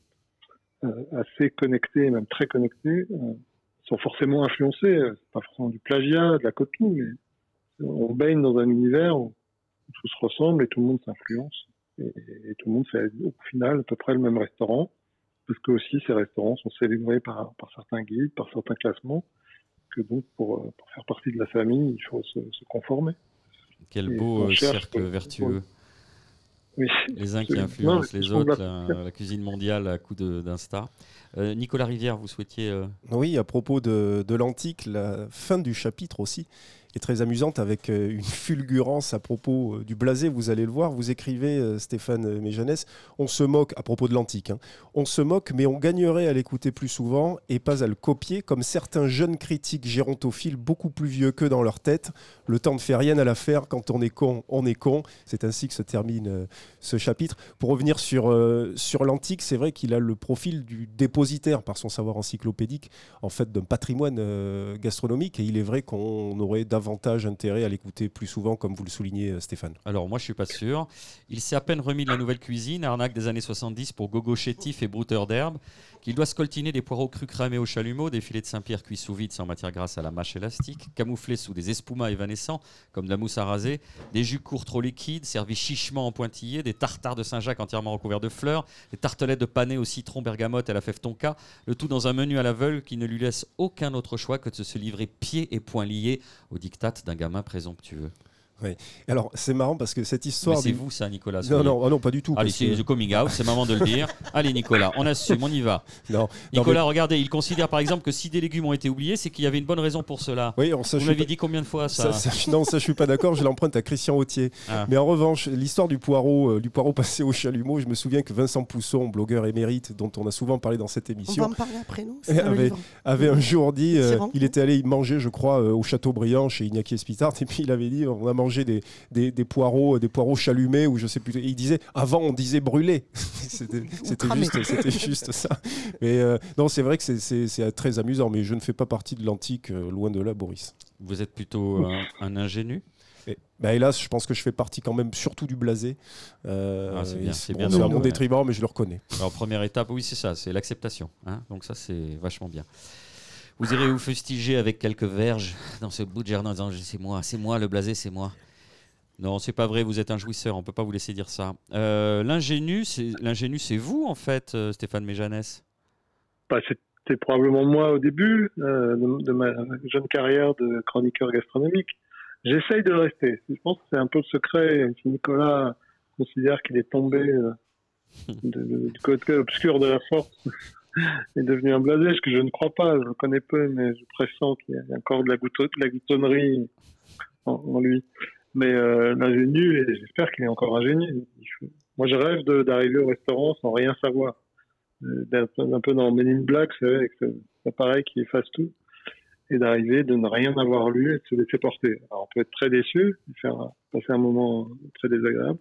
euh, assez connectés, même très connectés, euh, sont forcément influencés. C'est pas forcément du plagiat, de la copie, mais on baigne dans un univers où tout se ressemble et tout le monde s'influence. Et, et tout le monde fait au final à peu près le même restaurant parce que aussi ces restaurants sont célébrés par, par certains guides, par certains classements, que donc pour, euh, pour faire partie de la famille, il faut se, se conformer.
Quel
Et
beau euh, cercle vertueux.
Oui.
Les uns qui influencent les autres,
la-
la, cuisine mondiale à coup de- d'Insta. Euh, Nicolas Rivière, vous souhaitiez... euh,
Oui, à propos de, de l'antique, la fin du chapitre aussi est très amusante avec euh, une fulgurance à propos euh, du blasé, vous allez le voir. Vous écrivez, euh, Stéphane Méjeunesse, on se moque, à propos de l'antique, hein, on se moque, mais on gagnerait à l'écouter plus souvent et pas à le copier, comme certains jeunes critiques gérontophiles beaucoup plus vieux que dans leur tête. Le temps ne fait rien à l'affaire, quand on est con, on est con. C'est ainsi que se termine ce chapitre. Pour revenir sur, sur l'antique, c'est vrai qu'il a le profil du dépositaire par son savoir encyclopédique en fait d'un patrimoine gastronomique et il est vrai qu'on aurait davantage avantage, intérêt à l'écouter plus souvent, comme vous le soulignez, euh, Stéphane
Alors, moi, je suis pas sûr. Il s'est à peine remis de la nouvelle cuisine, arnaque des années 70 pour gogo chétif et brouteur d'herbe, qu'il doit scoltiner des poireaux crus cramés au chalumeau, des filets de Saint-Pierre cuits sous vide sans matière grasse à la mâche élastique, camouflés sous des espumas évanescents, comme de la mousse à raser, des jus courts trop liquides, servis chichement en pointillés, des tartares de Saint-Jacques entièrement recouverts de fleurs, des tartelettes de panais au citron, bergamote et à la fève tonka, le tout dans un menu à l'aveugle qui ne lui laisse aucun autre choix que de se livrer pieds et poings liés au diktat d'un gamin présomptueux.
Alors, c'est marrant parce que cette
Mais
histoire.
c'est
du-
vous ça, Nicolas.
Non, ah non, pas du tout.
Allez, c'est
que-
le coming out, c'est moment de le dire. Allez, Nicolas, on assume, on y va.
Non, non,
Nicolas, regardez, il considère par exemple que si des légumes ont été oubliés, c'est qu'il y avait une bonne raison pour cela.
Oui, on,
Vous
pas-
dit combien de fois ça,
ça- ça- non, ça, je suis pas d'accord. Je l'emprunte à Christian Autier.
Ah.
Mais en revanche, l'histoire du poireau, euh, du poireau passé au chalumeau, je me souviens que Vincent Pousson, blogueur émérite, dont on a souvent parlé dans cette
On va
émission,
en parler après,
Eh,
C'est livre.
avait un jour dit, euh, il était allé manger, je crois, euh, au Châteaubriand chez Iñaki Espitard, et puis il avait dit, on a mangé des, des, des poireaux, des poireaux chalumés, ou je sais plus. Et il disait, avant on disait brûlés. c'était juste, c'était juste ça. Mais euh, non, c'est vrai que c'est- très amusant, mais je ne fais pas partie de l'antique, euh, loin de là, Boris.
Vous êtes plutôt un, un ingénu?
Et, bah, hélas, je pense que je fais partie quand même surtout du blasé. Euh,
Ah, c'est bien, c'est
bon,
bien
c'est à mon détriment, mais je le reconnais.
Alors, première étape, oui, c'est ça, c'est l'acceptation. hein. Donc, ça, c'est vachement bien. Vous irez vous fustiger avec quelques verges dans ce bout de jardin en disant C'est moi, c'est moi, le blasé, c'est moi. Non, c'est pas vrai, vous êtes un jouisseur, on peut pas vous laisser dire ça. Euh, L'ingénu, c'est vous, en fait, euh, Stéphane Méjanès?
Bah, C'était probablement moi au début euh, de, ma jeune carrière de chroniqueur gastronomique. J'essaye de le rester. Je pense que c'est un peu le secret. Si Nicolas considère qu'il est tombé euh, du côté obscur de la force est devenu un blasé, ce que je ne crois pas. Je le connais peu, mais je pressens qu'il y a encore de la, goutte- de la gloutonnerie en, lui. Mais euh, l'ingénu, et j'espère qu'il est encore ingénu. Il Moi, je rêve d'arriver au restaurant sans rien savoir euh, d'être un peu dans Men in Black, c'est avec ce- cet appareil qui efface tout, et d'arriver, de ne rien avoir lu et de se laisser porter. Alors, on peut être très déçu, passer un moment très désagréable,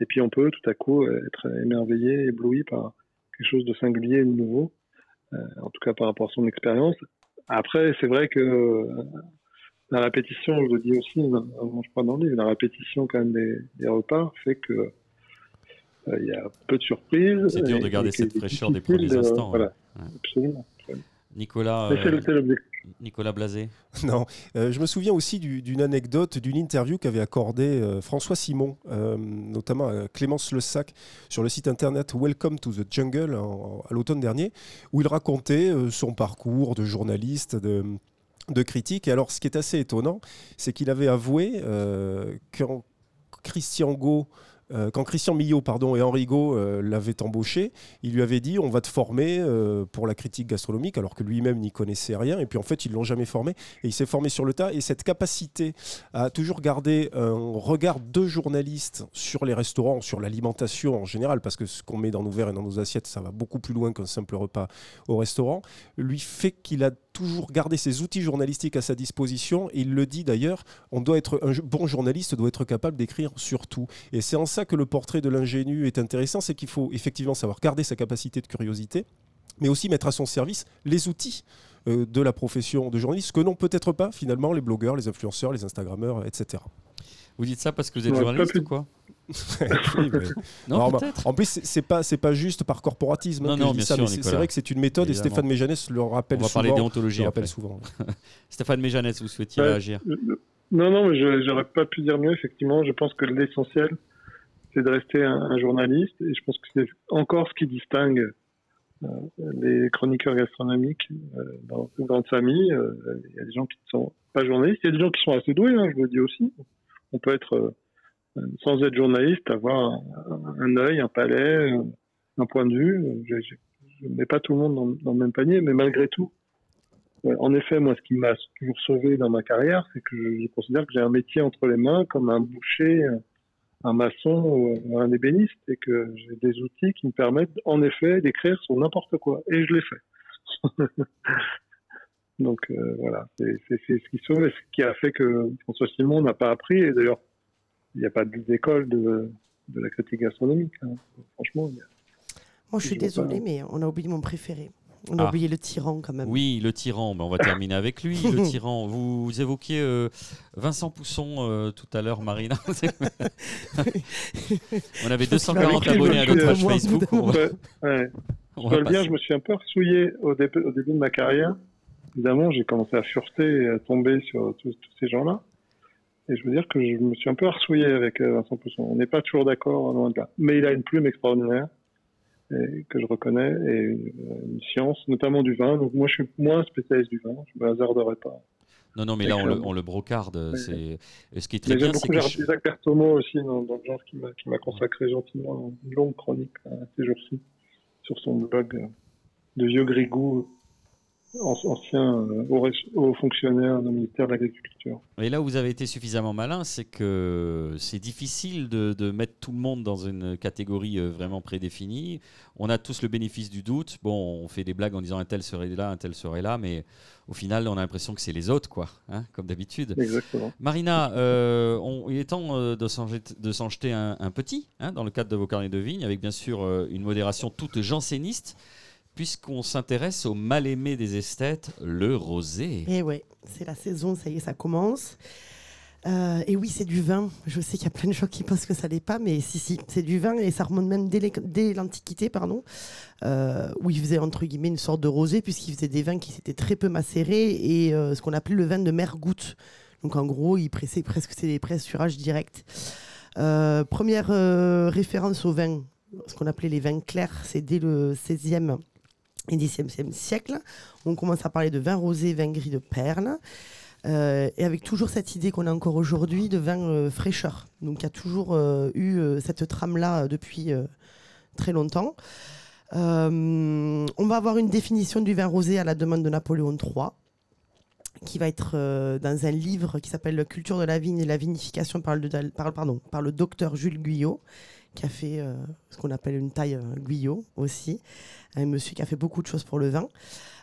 et puis on peut tout à coup être émerveillé, ébloui par quelque chose de singulier ou de nouveau, euh, en tout cas par rapport à son expérience. Après, c'est vrai que euh, la répétition, je le dis aussi, euh, je crois dans le livre, la répétition quand même des, des repas fait que euh, il y a peu de surprises.
C'est dur de garder cette fraîcheur des premiers instants,
Voilà,
ouais.
absolument.
Nicolas, euh. Nicolas Blasé
Non, Euh, je me souviens aussi du- d'une anecdote, d'une interview qu'avait accordée euh, François Simon, euh, notamment à Clémence Le Sac, sur le site internet Welcome to the Jungle en- à l'automne dernier, où il racontait euh, son parcours de journaliste, de, de critique. Et alors, ce qui est assez étonnant, c'est qu'il avait avoué euh, quand Christian Go euh, quand Christian Millot pardon, et Henri Gaud euh, l'avaient embauché, il lui avait dit on va te former euh, pour la critique gastronomique, alors que lui-même n'y connaissait rien. Et puis en fait, ils l'ont jamais formé. Et il s'est formé sur le tas. Et cette capacité à toujours garder un regard de journaliste sur les restaurants, sur l'alimentation en général, parce que ce qu'on met dans nos verres et dans nos assiettes, ça va beaucoup plus loin qu'un simple repas au restaurant, lui fait qu'il a toujours gardé ses outils journalistiques à sa disposition. Et il le dit d'ailleurs, on doit être un bon journaliste doit être capable d'écrire sur tout. Et c'est en ça que le portrait de l'ingénu est intéressant, c'est qu'il faut effectivement savoir garder sa capacité de curiosité, mais aussi mettre à son service les outils euh, de la profession de journaliste, que n'ont peut-être pas finalement les blogueurs, les influenceurs, les Instagrammeurs, etc.
Vous dites ça parce que vous êtes
Ouais,
journaliste ou quoi?
Oui, mais-
Non,
Alors, bah,
peut-être.
en plus, c'est- pas c'est pas juste par corporatisme
Non,
que
non,
je dis
bien
ça,
sûr,
mais c'est- vrai que c'est une méthode
Évidemment.
et Stéphane Méjanès le rappelle
On va
souvent.
parler déontologie
le rappelle
après.
souvent.
Stéphane Méjanès, vous souhaitiez
Ouais.
réagir
Non, non, mais je j'aurais pas pu dire mieux, effectivement. Je pense que l'essentiel, c'est de rester un, un journaliste. Et je pense que c'est encore ce qui distingue euh, les chroniqueurs gastronomiques euh, dans une grande famille. Euh, Il y a des gens qui ne sont pas journalistes. Il y a des gens qui sont assez doués, hein, je le dis aussi. On peut être, euh, sans être journaliste, avoir un, œil, un palais, euh, un point de vue. Je, je, je ne mets pas tout le monde dans, le même panier, mais malgré tout, Ouais, En effet, moi, ce qui m'a toujours sauvé dans ma carrière, c'est que je, je considère que j'ai un métier entre les mains comme un boucher, un maçon ou un ébéniste, et que j'ai des outils qui me permettent, en effet, d'écrire sur n'importe quoi. Et je l'ai fait. Donc euh, voilà, c'est ce qui sauve et ce qui a fait que François Simon n'a pas appris. Et d'ailleurs, il n'y a pas d'école de, de la critique gastronomique. hein. Franchement, il y a-
Moi, je suis désolée,
pas.
mais on a oublié mon préféré. On a
Ah.
oublié le tyran quand même.
Oui, le tyran, ben, on va terminer avec lui. Le tyran, vous évoquiez euh, Vincent Pousson euh, tout à l'heure, Marina. on avait
Je pense qu'il va
240
avec
abonnés à notre page
moi,
Facebook. On va,
Ouais, ouais.
on
Je
va
dois le dire,
passer.
je me suis un peu ressouillé au, dé- au début de ma carrière. Évidemment, j'ai commencé à fureter et à tomber sur tous, tous ces gens-là. Et je veux dire que je me suis un peu ressouillé avec euh, Vincent Pousson. On n'est pas toujours d'accord, loin de là. Mais il a une plume extraordinaire et, que je reconnais et une, une science, notamment du vin. Donc moi, je suis moins spécialiste du vin. Je me hasarderai pas.
Non, non, mais là, on le, on le brocarde.
Ouais.
C'est... et Ce qui est très
Mais j'aime
bien, c'est
beaucoup
que...
Jacques- aussi, dans, dans le genre qui m'a, consacré gentiment une longue chronique euh, ces jours-ci sur son blog euh, de vieux Grigou, ancien euh, haut, haut fonctionnaire du ministère de l'Agriculture.
Et là où vous avez été suffisamment malin, c'est que c'est difficile de, de mettre tout le monde dans une catégorie euh, vraiment prédéfinie. On a tous le bénéfice du doute. Bon, on fait des blagues en disant un tel serait là, un tel serait là, mais au final, on a l'impression que c'est les autres, quoi, hein, comme d'habitude.
Exactement.
Marina, euh, on- il est temps de s'en de jeter un, un petit, hein, dans le cadre de vos carnets de vigne, avec bien sûr une modération toute janséniste, puisqu'on s'intéresse au mal-aimé des esthètes, le rosé.
Et ouais, c'est la saison, ça y est, ça commence. Euh, et oui, c'est du vin. Je sais qu'il y a plein de gens qui pensent que ça l'est pas, mais si, si, c'est du vin et ça remonte même dès, l'Antiquité, pardon, euh, où ils faisaient entre guillemets une sorte de rosé, puisqu'ils faisaient des vins qui s'étaient très peu macérés et euh, ce qu'on appelait le vin de mergoutte. Donc en gros, ils pressaient presque, c'est des pressurages directs. Première référence au vin, ce qu'on appelait les vins clairs, c'est dès le 16e et 17e siècle. On commence à parler de vin rosé, vin gris de perles. Euh, et avec toujours cette idée qu'on a encore aujourd'hui de vin euh, fraîcheur. Donc a toujours euh, eu cette trame-là depuis très longtemps. On va avoir une définition du vin rosé à la demande de Napoléon III, qui va être dans un livre qui s'appelle La culture de la vigne et la vinification par le, par le docteur Jules Guyot, qui a fait euh, ce qu'on appelle une taille euh, Guyot aussi, un monsieur qui a fait beaucoup de choses pour le vin.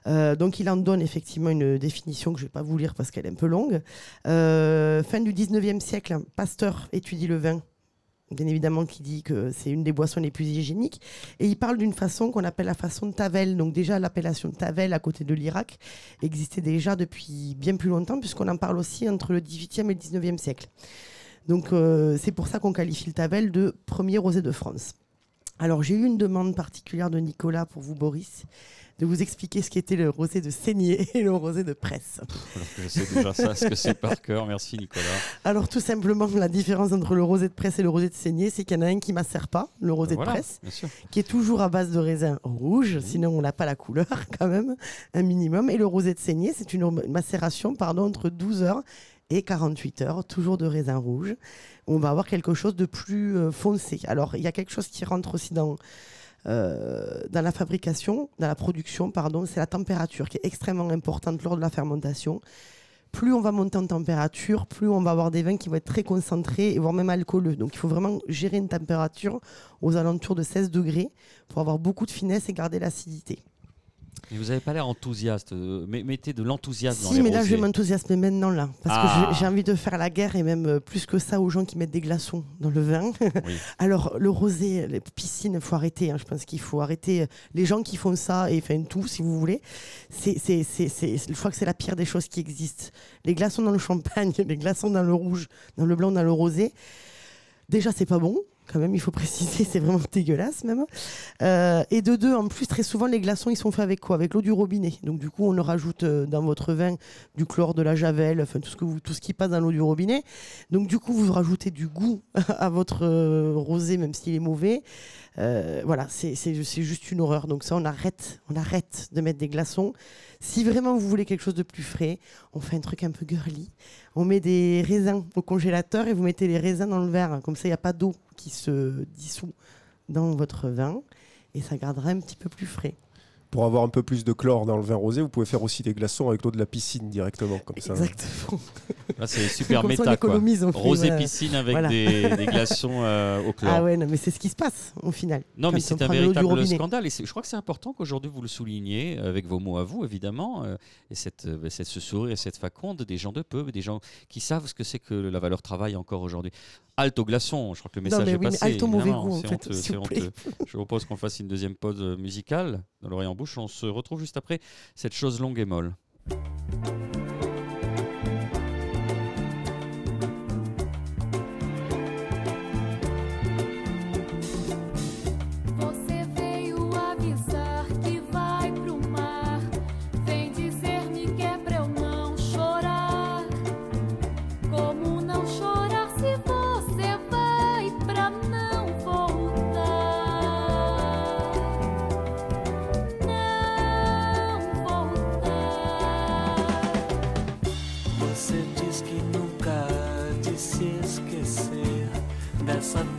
Euh, donc il en donne effectivement une définition que je ne vais pas vous lire parce qu'elle est un peu longue. Euh, fin du 19e siècle, Pasteur étudie le vin, bien évidemment qui dit que c'est une des boissons les plus hygiéniques, et il parle d'une façon qu'on appelle la façon de Tavel. Donc déjà l'appellation de Tavel à côté de l'Irak existait déjà depuis bien plus longtemps puisqu'on en parle aussi entre le 18e et le 19e siècle. Donc euh, c'est pour ça qu'on qualifie le Tavel de premier rosé de France. Alors j'ai eu une demande particulière de Nicolas pour vous Boris de vous expliquer ce qu'était le rosé de saignée et le rosé de presse.
Alors que je sais déjà ça, ce que c'est par cœur. Merci Nicolas.
Alors tout simplement la différence entre le rosé de presse et le rosé de saignée, c'est qu'il y en a un qui macère pas, le rosé
Voilà,
de presse, qui est toujours à base de raisin rouge, sinon on n'a pas la couleur quand même, un minimum. Et le rosé de saignée, c'est une macération pardon, entre 12 heures et 48 heures, toujours de raisin rouge. On va avoir quelque chose de plus euh, foncé. Alors il y a quelque chose qui rentre aussi dans, euh, dans la fabrication, dans la production, pardon, c'est la température qui est extrêmement importante lors de la fermentation. Plus on va monter en température, plus on va avoir des vins qui vont être très concentrés voire même alcooleux. Donc il faut vraiment gérer une température aux alentours de 16 degrés pour avoir beaucoup de finesse et garder l'acidité.
Et vous n'avez pas l'air enthousiaste. euh, mais mettez de l'enthousiasme dans
Si,
les
mais là, je vais m'enthousiasmer maintenant, là. Parce
Ah.
que je- j'ai envie de faire la guerre et même euh, plus que ça aux gens qui mettent des glaçons dans le vin.
Oui.
Alors, le rosé, les piscines, il faut arrêter. hein. Je pense qu'il faut arrêter. euh, Les gens qui font ça, et enfin tout, si vous voulez, c'est, c'est, c'est, c'est- je crois que c'est la pire des choses qui existent. Les glaçons dans le champagne, les glaçons dans le rouge, dans le blanc, dans le rosé. Déjà, c'est pas bon. Quand même, il faut préciser, c'est vraiment dégueulasse même. Euh, et de deux, en plus, très souvent, les glaçons, ils sont faits avec quoi? Avec l'eau du robinet. Donc, du coup, on le rajoute euh, dans votre vin du chlore, de la javel, enfin tout ce, que tout ce qui passe dans l'eau du robinet. Donc, du coup, vous rajoutez du goût à votre euh, rosé, même s'il est mauvais. Voilà, c'est juste une horreur. Donc, ça, on arrête, on arrête de mettre des glaçons. Si vraiment vous voulez quelque chose de plus frais, on fait un truc un peu girly. On met des raisins au congélateur et vous mettez les raisins dans le verre. Comme ça, il n'y a pas d'eau qui se dissout dans votre vin et ça gardera un petit peu plus frais.
Pour avoir un peu plus de chlore dans le vin rosé, vous pouvez faire aussi des glaçons avec l'eau de la piscine directement. Comme ça.
Exactement.
Là, c'est super
Comme ça, on
méta. Quoi.
économise, on fait,
Rosé
euh,
piscine avec
voilà.
des, des glaçons euh, au chlore.
Ah ouais, non, mais c'est ce qui se passe au final.
Non, mais c'est un véritable scandale. Et je crois que c'est important qu'aujourd'hui vous le souligniez avec vos mots à vous, évidemment. euh, et cette, euh, cette- ce sourire et cette faconde des gens de peu, des gens qui savent ce que c'est que la valeur travail encore aujourd'hui. Halte au glaçon, je crois que le
Non,
message
mais
est
oui, mais
passé.
halte au mauvais goût, en fait,
honteux,
vous plaît.
Je propose qu'on fasse une deuxième pause musicale dans l'Orient
On se retrouve juste après cette chose longue et molle.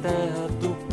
De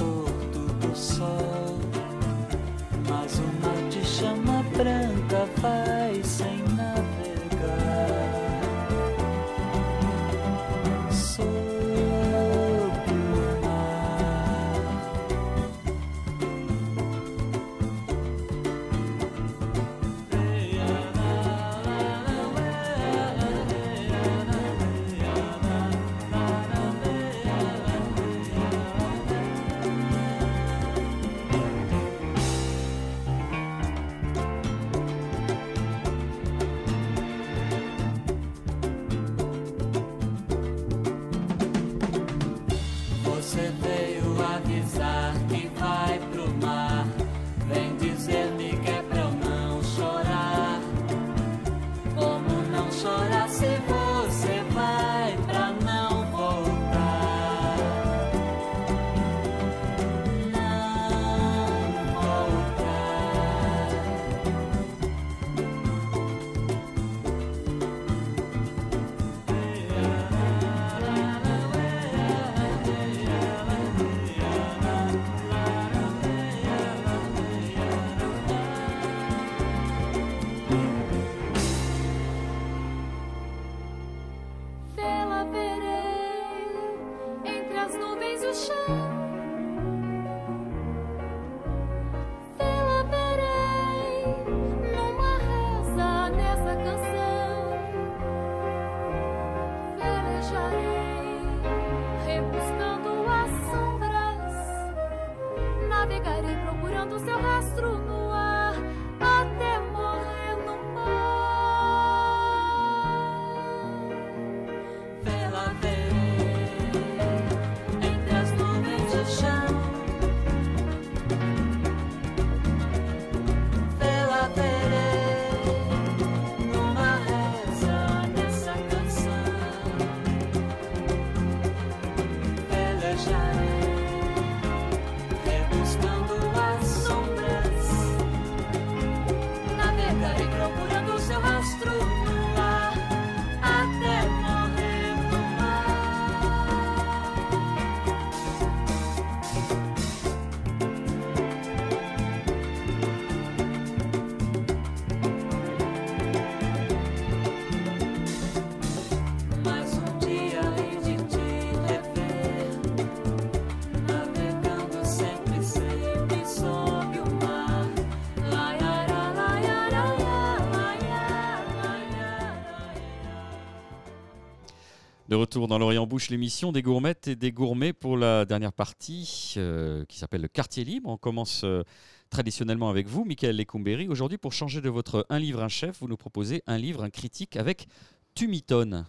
retour dans l'Orient Bouche, l'émission des gourmettes et des gourmets pour la dernière partie euh, qui s'appelle le quartier libre. On commence euh, traditionnellement avec vous, Michael Lecumberi. Aujourd'hui, pour changer de votre Un livre, un chef, vous nous proposez un livre, un critique avec Tumiton.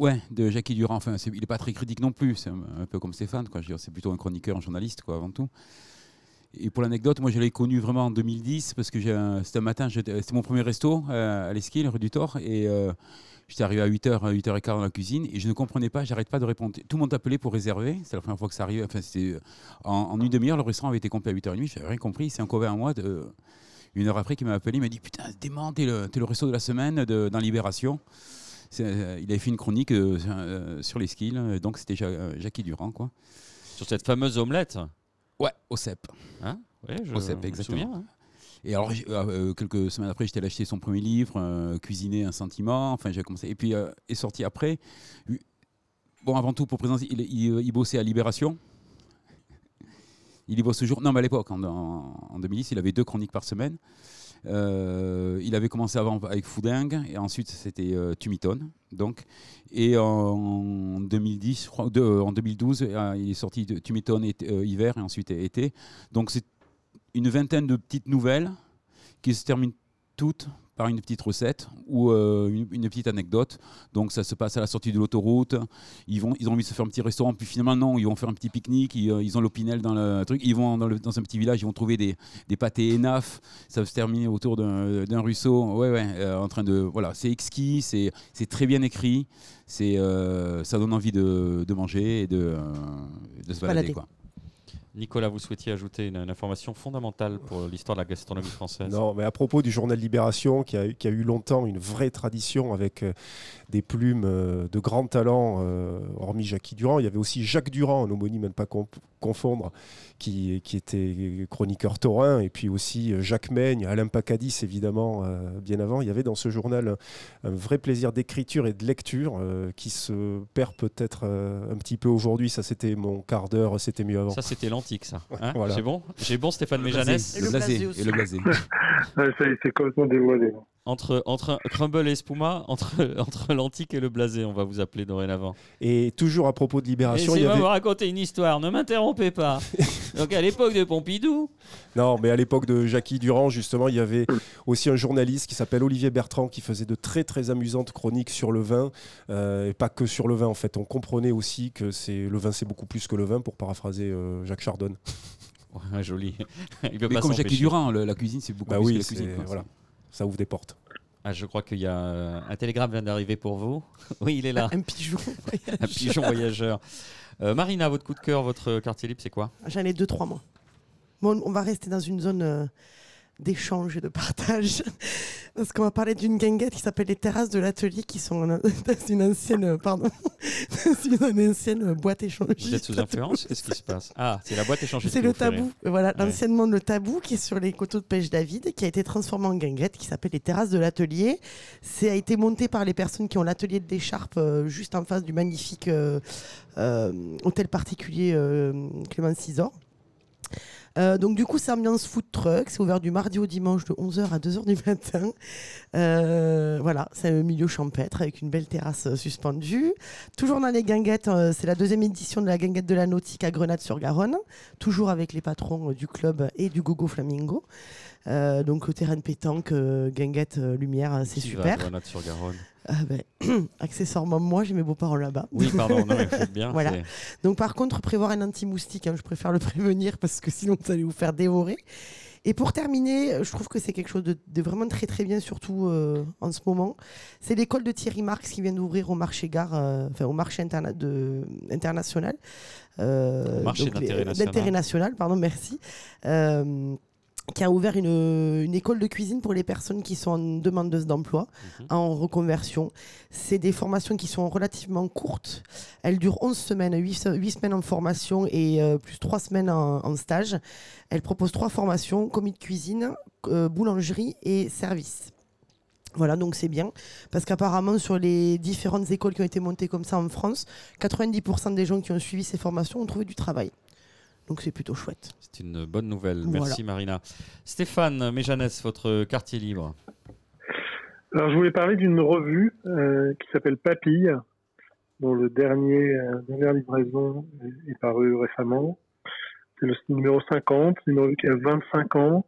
Ouais, de Jackie Durand. Enfin, il n'est pas très critique non plus. C'est un, peu comme Stéphane. C'est plutôt un chroniqueur, un journaliste, quoi, avant tout. Et pour l'anecdote, moi je l'ai connu vraiment en 2010 parce que c'était un matin, c'était mon premier resto euh, à l'Esquille, rue du Thor. Et J'étais arrivé à 8h, 8h15 dans la cuisine et je ne comprenais pas, j'arrête pas de répondre. Tout le monde appelait pour réserver. C'est la première fois que ça arrivait. Enfin, c'était en, une demi-heure, le restaurant avait été complet à 8h30. Je n'avais rien compris. C'est un copain à moi, de, une heure après, qui m'a appelé. Il m'a dit Putain, dément, t'es le, le resto de la semaine de, dans Libération. Euh, il avait fait une chronique euh, euh, sur les skills. Donc, c'était Jackie Durand. Quoi.
Sur cette fameuse omelette?
Ouais, au CEP.
Hein?
Ouais, je, au CEP, exactement. Hein. Et alors, euh, euh, quelques semaines après, j'étais allé acheter son premier livre, euh, Cuisiner un sentiment. Enfin, j'ai commencé. Et puis, est sorti après. Bon, avant tout, pour présenter, il, bossait à Libération. Il y bosse toujours. Non, mais à l'époque, en, en, 2010, il avait deux chroniques par semaine. il avait commencé avant avec Foudingue et ensuite c'était Tumiton. Donc, et en 2010, je crois, en 2012, il est sorti de Tumiton hiver et ensuite été. Donc c'est une vingtaine de petites nouvelles qui se terminent toutes par une petite recette ou euh, une, une petite anecdote. Donc ça se passe à la sortie de l'autoroute. Ils, vont, ils ont envie de se faire un petit restaurant, puis finalement non, ils vont faire un petit pique-nique. Ils, euh, ils ont l'opinel dans le truc. Ils vont dans, le- dans un petit village, ils vont trouver des, des pâtés énaf. Ça va se terminer autour d'un ruisseau. Ouais, ouais. euh, en train de voilà, c'est exquis, c'est c'est très bien écrit. C'est euh, ça donne envie de, de manger et de, de se balader.
Balader.
Quoi.
Nicolas, vous souhaitiez ajouter une, information fondamentale pour l'histoire de la gastronomie française.
Non, mais à propos du journal Libération, qui a, qui a eu longtemps une vraie tradition avec euh, des plumes euh, de grands talents, euh, hormis Jackie Durand, il y avait aussi Jacques Durand, un homonyme à ne pas comp- confondre, qui, qui était chroniqueur taurin, et puis aussi euh, Jacques Maigne, Alain Pacadis, évidemment, euh, bien avant. Il y avait dans ce journal un, un vrai plaisir d'écriture et de lecture euh, qui se perd peut-être euh, un petit peu aujourd'hui. Ça, c'était mon quart d'heure, c'était mieux avant.
Ça, c'était l'antique, ça. Hein
Voilà.
J'ai bon? J'ai bon, Stéphane Méjanès
Et le
blasé, et le blasé.
Ouais, ça y est, c'est complètement dévoilé.
Entre, entre Crumble et Spuma, entre, entre l'antique et le blasé, on va vous appeler dorénavant.
Et toujours à propos de Libération, il y avait...
vous raconter une histoire, ne m'interrompez pas. Donc à l'époque de Pompidou,
Non, mais à l'époque de Jackie Durand, justement, il y avait aussi un journaliste qui s'appelle Olivier Bertrand qui faisait de très très amusantes chroniques sur le vin, euh, et pas que sur le vin en fait. On comprenait aussi que c'est le vin, c'est beaucoup plus que le vin, pour paraphraser euh, Jacques Chardonne.
Ouais, joli. Il peut
Mais
pas
comme Jackie. Durand, le- la cuisine, c'est beaucoup
Bah
plus
oui,
que la cuisine. quoi.
voilà. Ça ouvre des portes.
Ah, je crois qu'il y a euh, un télégramme vient d'arriver pour vous. Oui, il est là.
Un pigeon.
un pigeon voyageur. Euh, Marina, votre coup de cœur, votre quartier libre, c'est quoi?
J'en ai deux, trois mois. Bon, on va rester dans une zone euh, d'échange et de partage. Parce qu'on va parler d'une guinguette qui s'appelle les terrasses de l'atelier, qui sont dans une ancienne, euh, pardon, une ancienne euh, boîte échangiste.
Vous êtes sous influence Qu'est-ce qui se passe? Ah, c'est la boîte échangée.
C'est le tabou, voilà,
Ouais.
l'anciennement le tabou qui est sur les coteaux de pêche David, qui a été transformé en guinguette, qui s'appelle les terrasses de l'atelier. C'est a été monté par les personnes qui ont l'atelier de d'écharpe euh, juste en face du magnifique euh, euh, hôtel particulier Clément Cisor. Euh, donc du coup, c'est ambiance food truck. C'est ouvert du mardi au dimanche de 11h à 2h du matin. Euh, voilà, c'est un milieu champêtre avec une belle terrasse suspendue. Toujours dans les guinguettes, euh, c'est la deuxième édition de la guinguette de la nautique à Grenade-sur-Garonne. Toujours avec les patrons du club et du Gogo Flamingo. Euh, donc au terrain de pétanque, euh, guinguette, euh, lumière, euh, c'est
Qui va à
super.
Grenade-sur-Garonne
Ah ben, accessoirement, moi, j'ai mes beaux-parents là-bas.
Oui, pardon, non, mais bien.
Voilà. Donc par contre, prévoir un anti-moustique, hein, je préfère le prévenir parce que sinon vous allez vous faire dévorer. Et pour terminer, euh, je trouve que c'est quelque chose de, de vraiment très très bien, surtout euh, en ce moment. C'est l'école de Thierry Marx qui vient d'ouvrir au marché gare, euh, enfin au marché interna- de- international. Euh,
marché d'intérêt national.
national, pardon, merci. Qui a ouvert une, une école de cuisine pour les personnes qui sont en demandeuse d'emploi
Mhm.
en reconversion. C'est des formations qui sont relativement courtes. Elles durent 11 semaines, 8, semaines en formation et euh, plus 3 semaines en, en stage. Elles proposent trois formations, commis de cuisine, euh, boulangerie et service. Voilà, donc c'est bien. Parce qu'apparemment, sur les différentes écoles qui ont été montées comme ça en France, 90% des gens qui ont suivi ces formations ont trouvé du travail. Donc c'est plutôt chouette.
C'est une bonne nouvelle.
Voilà.
Merci Marina. Stéphane Méjanès, votre quartier libre.
Alors, je voulais parler d'une revue euh, qui s'appelle Papille, dont le dernier, euh, dernière livraison est, est paru récemment. C'est le numéro 50, c'est une revue qui a 25 ans,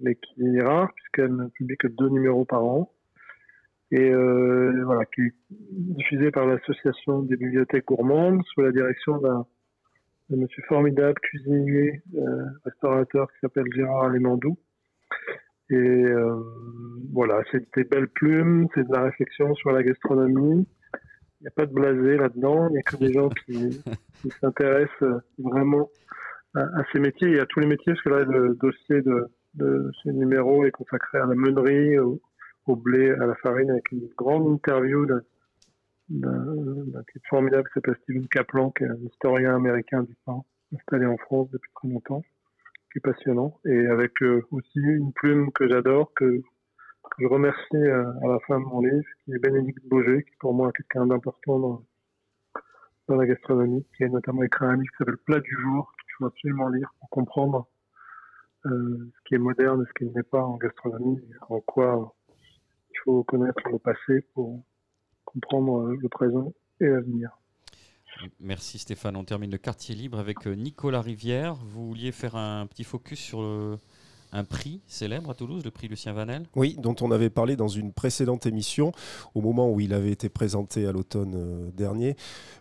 mais qui est rare puisqu'elle ne publie que deux numéros par an. Et euh, voilà, qui est diffusée par l'association des bibliothèques gourmandes sous la direction d'un d'un monsieur formidable cuisinier, euh, restaurateur qui s'appelle Gérard Alémandou. Et euh, voilà, c'est des belles plumes, c'est de la réflexion sur la gastronomie. Il n'y a pas de blasé là-dedans, il n'y a que des gens qui, qui s'intéressent vraiment à, à ces métiers et à tous les métiers, parce que là, le dossier de, de ce numéro est consacré à la meunerie, au, au blé, à la farine, avec une grande interview d'un d'un type formidable qui s'appelle Steven Kaplan, qui est un historien américain du pain, installé en France depuis très longtemps qui est passionnant. Et avec euh, aussi une plume que j'adore que, que je remercie euh, à la fin de mon livre qui est Bénédicte Beaugé qui pour moi est quelqu'un d'important dans, dans la gastronomie qui a notamment écrit un livre qui s'appelle Plat du jour qu'il faut absolument lire pour comprendre euh, ce qui est moderne et ce qui ne l'est pas en gastronomie et en quoi il faut connaître le passé pour comprendre euh, le présent et l'avenir.
Merci Stéphane. On termine le quartier libre avec euh, Nicolas Rivière. Vous vouliez faire un petit focus sur le- un prix célèbre à Toulouse, le prix Lucien Vanel?
Oui, dont on avait parlé dans une précédente émission, au moment où il avait été présenté à l'automne euh, dernier.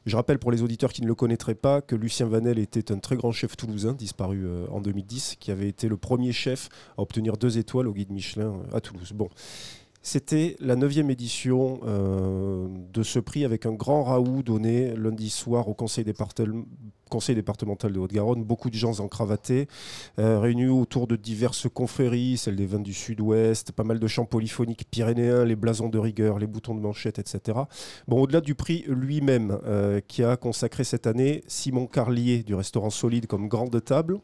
Je rappelle pour les auditeurs qui ne le connaîtraient pas que Lucien Vanel était un très grand chef toulousain, disparu en 2010, qui avait été le premier chef à obtenir deux étoiles au guide Michelin à Toulouse. Bon. C'était la neuvième édition euh, de ce prix avec un grand raout donné lundi soir au conseil, départemental de Haute-Garonne. Beaucoup de gens encravatés, euh, réunis autour de diverses confréries, celles des vins du sud-ouest, pas mal de chants polyphoniques pyrénéens, les blasons de rigueur, les boutons de manchette, etc. Bon, au-delà du prix lui-même, euh, qui a consacré cette année Simon Carlier du restaurant Solide comme grande table.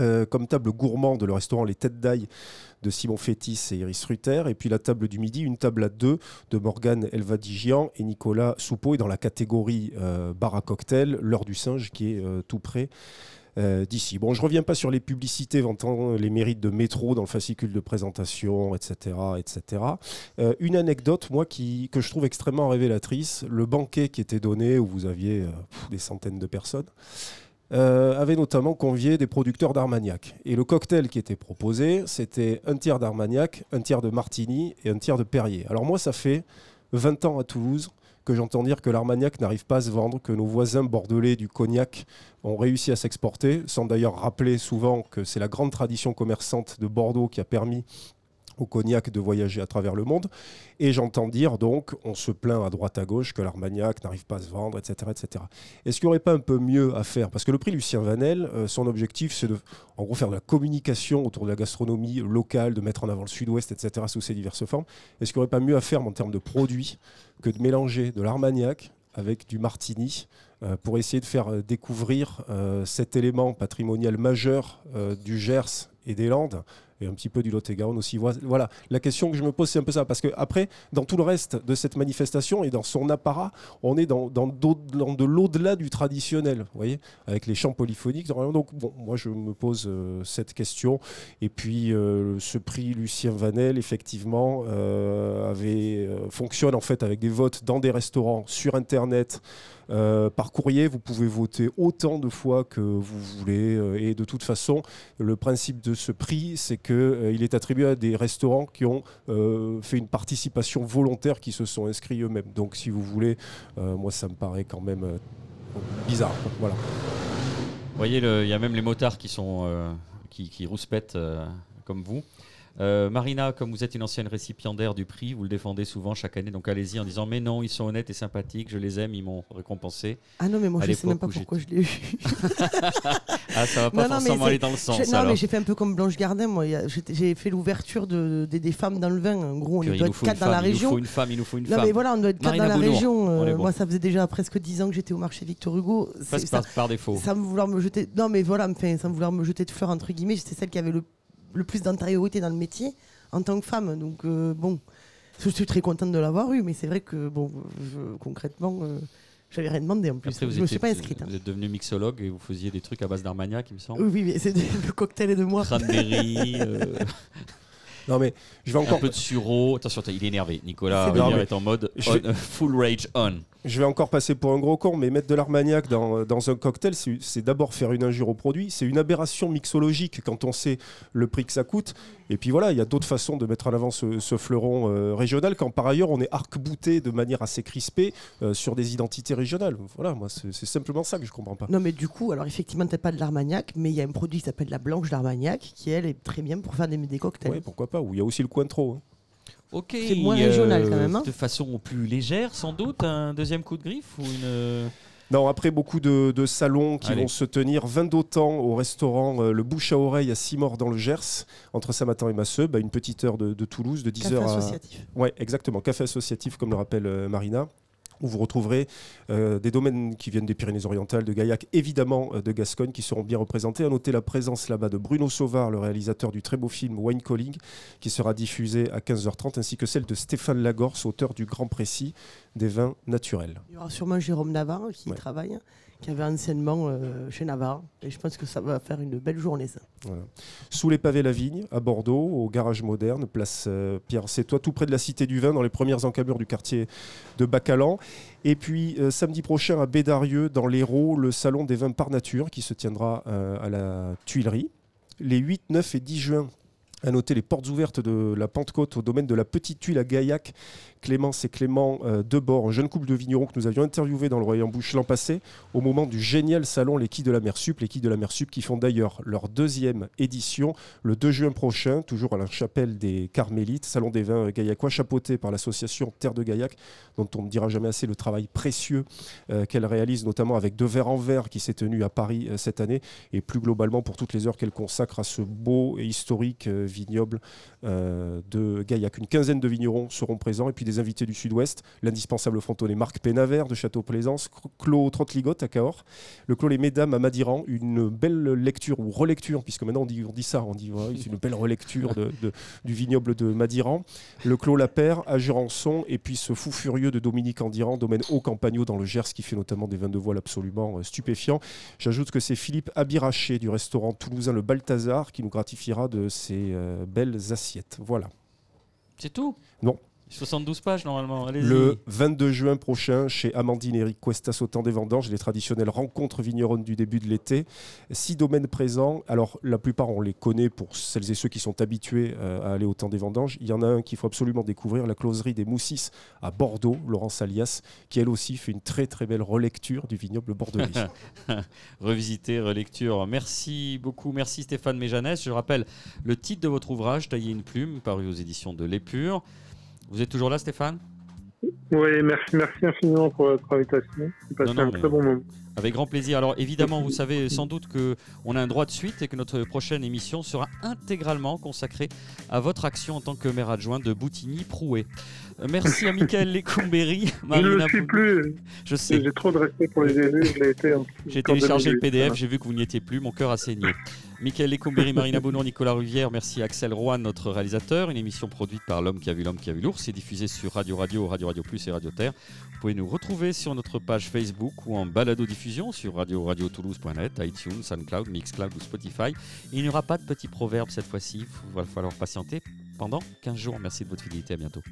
Euh, comme table gourmande, le restaurant Les Têtes d'Ail de Simon Fétis et Iris Rutter. Et puis la table du midi, une table à deux de Morgane Elvadigian et Nicolas Soupeau. Et dans la catégorie euh, bar à cocktail, l'heure du singe qui est euh, tout près. d'ici. Bon, je reviens pas sur les publicités vantant les mérites de métro dans le fascicule de présentation, etc. etc. Une anecdote, moi, qui, que je trouve extrêmement révélatrice, le banquet qui était donné, où vous aviez des centaines de personnes, euh, avait notamment convié des producteurs d'Armagnac. Et le cocktail qui était proposé, c'était un tiers d'Armagnac, un tiers de Martini et un tiers de Perrier. Alors moi, ça fait 20 ans à Toulouse que j'entends dire que l'Armagnac n'arrive pas à se vendre, que nos voisins bordelais du cognac ont réussi à s'exporter, sans d'ailleurs rappeler souvent que c'est la grande tradition commerçante de Bordeaux qui a permis au cognac de voyager à travers le monde. Et j'entends dire donc, on se plaint à droite à gauche que l'Armagnac n'arrive pas à se vendre, etc. etc. Est-ce qu'il n'y aurait pas un peu mieux à faire? Parce que le prix Lucien Vanel, euh, son objectif, c'est de, faire de la communication autour de la gastronomie locale, de mettre en avant le sud-ouest, etc., sous ses diverses formes. Est-ce qu'il n'y aurait pas mieux à faire en termes de produits que de mélanger de l'Armagnac avec du Martini euh, pour essayer de faire euh, découvrir cet élément patrimonial majeur du Gers et des Landes et un petit peu du Lot-et-Garonne aussi. Voi- Voilà, la question que je me pose, c'est un peu ça. Parce que après, dans tout le reste de cette manifestation et dans son apparat, on est dans, dans, dans de l'au-delà du traditionnel, vous voyez, avec les chants polyphoniques. Donc, bon, moi, je me pose euh, cette question. Et puis, euh, ce prix Lucien Vanel, effectivement, euh, avait, fonctionne en fait avec des votes dans des restaurants, sur Internet, par courrier. Vous pouvez voter autant de fois que vous voulez. et de toute façon, le principe de ce prix, c'est qu'il est attribué à des restaurants qui ont euh, fait une participation volontaire, qui se sont inscrits eux-mêmes. Donc, si vous voulez, euh, moi, ça me paraît quand même euh, bizarre. Voilà.
Vous voyez, il y a même les motards qui sont euh, qui, rouspètent euh, comme vous. Euh, Marina, comme vous êtes une ancienne récipiendaire du prix, vous le défendez souvent chaque année, donc allez-y en disant mais non, ils sont honnêtes et sympathiques, je les aime, ils m'ont récompensé.
Ah non, mais moi
À
je sais même pas pourquoi je l'ai eu.
Ah, ça va pas
Non, non, mais
forcément aller dans le sens
Je- non,
alors.
mais j'ai fait un peu comme Blanche Gardin, moi. J'ai fait l'ouverture de, des- des femmes dans le vin. En gros, on doit être quatre dans la
femme, il nous
région.
faut une femme, il nous faut une
Non,
femme.
mais voilà, on doit être quatre dans la
Bounour,
région.
on
Euh, moi, ça faisait déjà presque 10 ans que j'étais au marché Victor Hugo.
Presque
ça,
par, par défaut.
sans vouloir me jeter. Non, mais voilà, enfin, sans vouloir me jeter de fleurs, entre guillemets, j'étais celle qui avait le, le plus d'antériorité dans le métier en tant que femme. Donc, euh, bon, je suis très contente de l'avoir eu, mais c'est vrai que, bon, je- concrètement, euh, j'avais rien demandé en plus.
Après, vous,
je me
étiez,
suis pas inscrite. hein.
vous êtes devenu mixologue et vous faisiez des trucs à base d'Armagnac, il me semble.
Oui, oui, mais c'est le cocktail est de moi.
Cranberry, euh,
Non, mais je vais
un
encore
peu de sureau. Attention, il est énervé. Nicolas
énervé.
est en mode on- full rage on.
Je vais encore passer pour un gros con, mais mettre de l'armagnac dans, dans un cocktail, c'est d'abord faire une injure au produit. C'est une aberration mixologique quand on sait le prix que ça coûte. Et puis voilà, il y a d'autres façons de mettre en avant ce, ce fleuron euh, régional quand par ailleurs on est arc-bouté de manière assez crispée euh, sur des identités régionales. Voilà, moi c'est simplement ça que je comprends pas.
Non, mais du coup, alors effectivement, peut-être pas de l'Armagnac, mais il y a un produit qui s'appelle la blanche d'Armagnac, qui elle est très bien pour faire des, des cocktails.
Ouais, pourquoi pas Ou il y a aussi le Cointreau. hein.
Ok.
C'est moins régional, quand même, hein.
De façon plus légère, sans doute, un deuxième coup de griffe ou une.
Non, après beaucoup de, de salons qui
Allez.
vont se tenir 20 d'autant au restaurant euh, Le Bouche à Oreille à Simor dans le Gers, entre Saint-Martin et Masseux, bah, une petite heure de, de Toulouse, de 10h
Café
à,
associatif.
Ouais, exactement. Café associatif, comme le rappelle euh, Marina, où vous retrouverez euh, des domaines qui viennent des Pyrénées-Orientales, de Gaillac, évidemment euh, de Gascogne, qui seront bien représentés. À noter la présence là-bas de Bruno Sauvard, le réalisateur du très beau film Wine Calling, qui sera diffusé à 15h30, ainsi que celle de Stéphane Lagorce, auteur du Grand Précis des vins naturels.
Il y aura sûrement Jérôme Navarre qui
Ouais.
travaille, qui avait anciennement euh, chez Navarre. Et je pense que ça va faire une belle journée, ça.
Sous les pavés La Vigne, à Bordeaux, au garage moderne, place euh, Pierre Sétois, tout près de la Cité du Vin, dans les premières encablures du quartier de Bacalan. Et puis euh, samedi prochain à Bédarieux, dans l'Hérault, le salon des vins par nature qui se tiendra à la Tuilerie. Les 8, 9 et 10 juin À noter les portes ouvertes de la Pentecôte au domaine de la Petite Tuile à Gaillac. Clémence et Clément euh, Debord, un jeune couple de vignerons que nous avions interviewé dans le Royaume Bouche l'an passé, au moment du génial salon Les Quilles de la Mer Sup. Les Quilles de la Mer Sup qui font d'ailleurs leur deuxième édition le 2 juin prochain, toujours à la chapelle des Carmélites, salon des vins gaillacois, chapeauté par l'association Terre de Gaillac, dont on ne dira jamais assez le travail précieux euh, qu'elle réalise, notamment avec De Verre en Verre qui s'est tenu à Paris euh, cette année, et plus globalement pour toutes les heures qu'elle consacre à ce beau et historique vignoble de Gaillac. Une quinzaine de vignerons seront présents, et puis des invités du Sud-Ouest, l'indispensable frontonné Marc Pénavert de Château-Plaisance, Clos Trottligot à Cahors, le Clos Les Mesdames à Madiran, une belle lecture ou relecture, puisque maintenant on dit, on dit ça, on dit c'est une belle relecture de, de- du vignoble de Madiran, le Clos La à Jurançon, et puis ce fou furieux de Dominique Andiran, domaine Haut Campagno dans le Gers, qui fait notamment des vins de voile absolument euh, stupéfiants. J'ajoute que c'est Philippe Abiraché du restaurant toulousain Le Balthazar qui nous gratifiera de ses euh, belles assiettes. Voilà.
C'est tout?
Non.
72 pages normalement.
Le 22 juin prochain, chez Amandine et Eric Cuestas au temps des vendanges, les traditionnelles rencontres vigneronnes du début de l'été. Six domaines présents. Alors, la plupart, on les connaît pour celles et ceux qui sont habitués euh, à aller au temps des vendanges. Il y en a un qu'il faut absolument découvrir, la closerie des Moussis à Bordeaux, Laurence Alias, qui elle aussi fait une très très belle relecture du vignoble bordelais.
Revisiter, relecture. Merci beaucoup. Merci Stéphane Méjanès. Je rappelle le titre de votre ouvrage, Tailler une plume, paru aux éditions de l'Épure. Vous êtes toujours là, Stéphane?
Oui, merci, merci infiniment pour votre invitation. J'ai passé
Non, non,
un très bon moment.
Avec grand plaisir. Alors évidemment, vous savez sans doute que on a un droit de suite et que notre prochaine émission sera intégralement consacrée à votre action en tant que maire adjoint de Boutigny-Prouet. Euh, Merci à Michael Lecombéry,
Je ne suis plus.
Je sais.
J'ai trop de respect pour les élus.
J'ai téléchargé le
2008,
PDF, j'ai vu que vous n'y étiez plus, mon cœur a saigné. Michael Lecombéry, Marina Bonour, Nicolas Rivière, merci Axel Rouen, notre réalisateur. Une émission produite par l'homme qui a vu l'homme qui a vu l'ours. C'est diffusé sur Radio Radio, Radio Radio Plus et Radio Terre. Vous pouvez nous retrouver sur notre page Facebook ou en balado-diffusion sur radio radio toulouse.net, iTunes, SoundCloud, Mixcloud ou Spotify. Et il n'y aura pas de petit proverbe cette fois-ci. Il va falloir patienter pendant 15 jours. Merci de votre fidélité. À bientôt.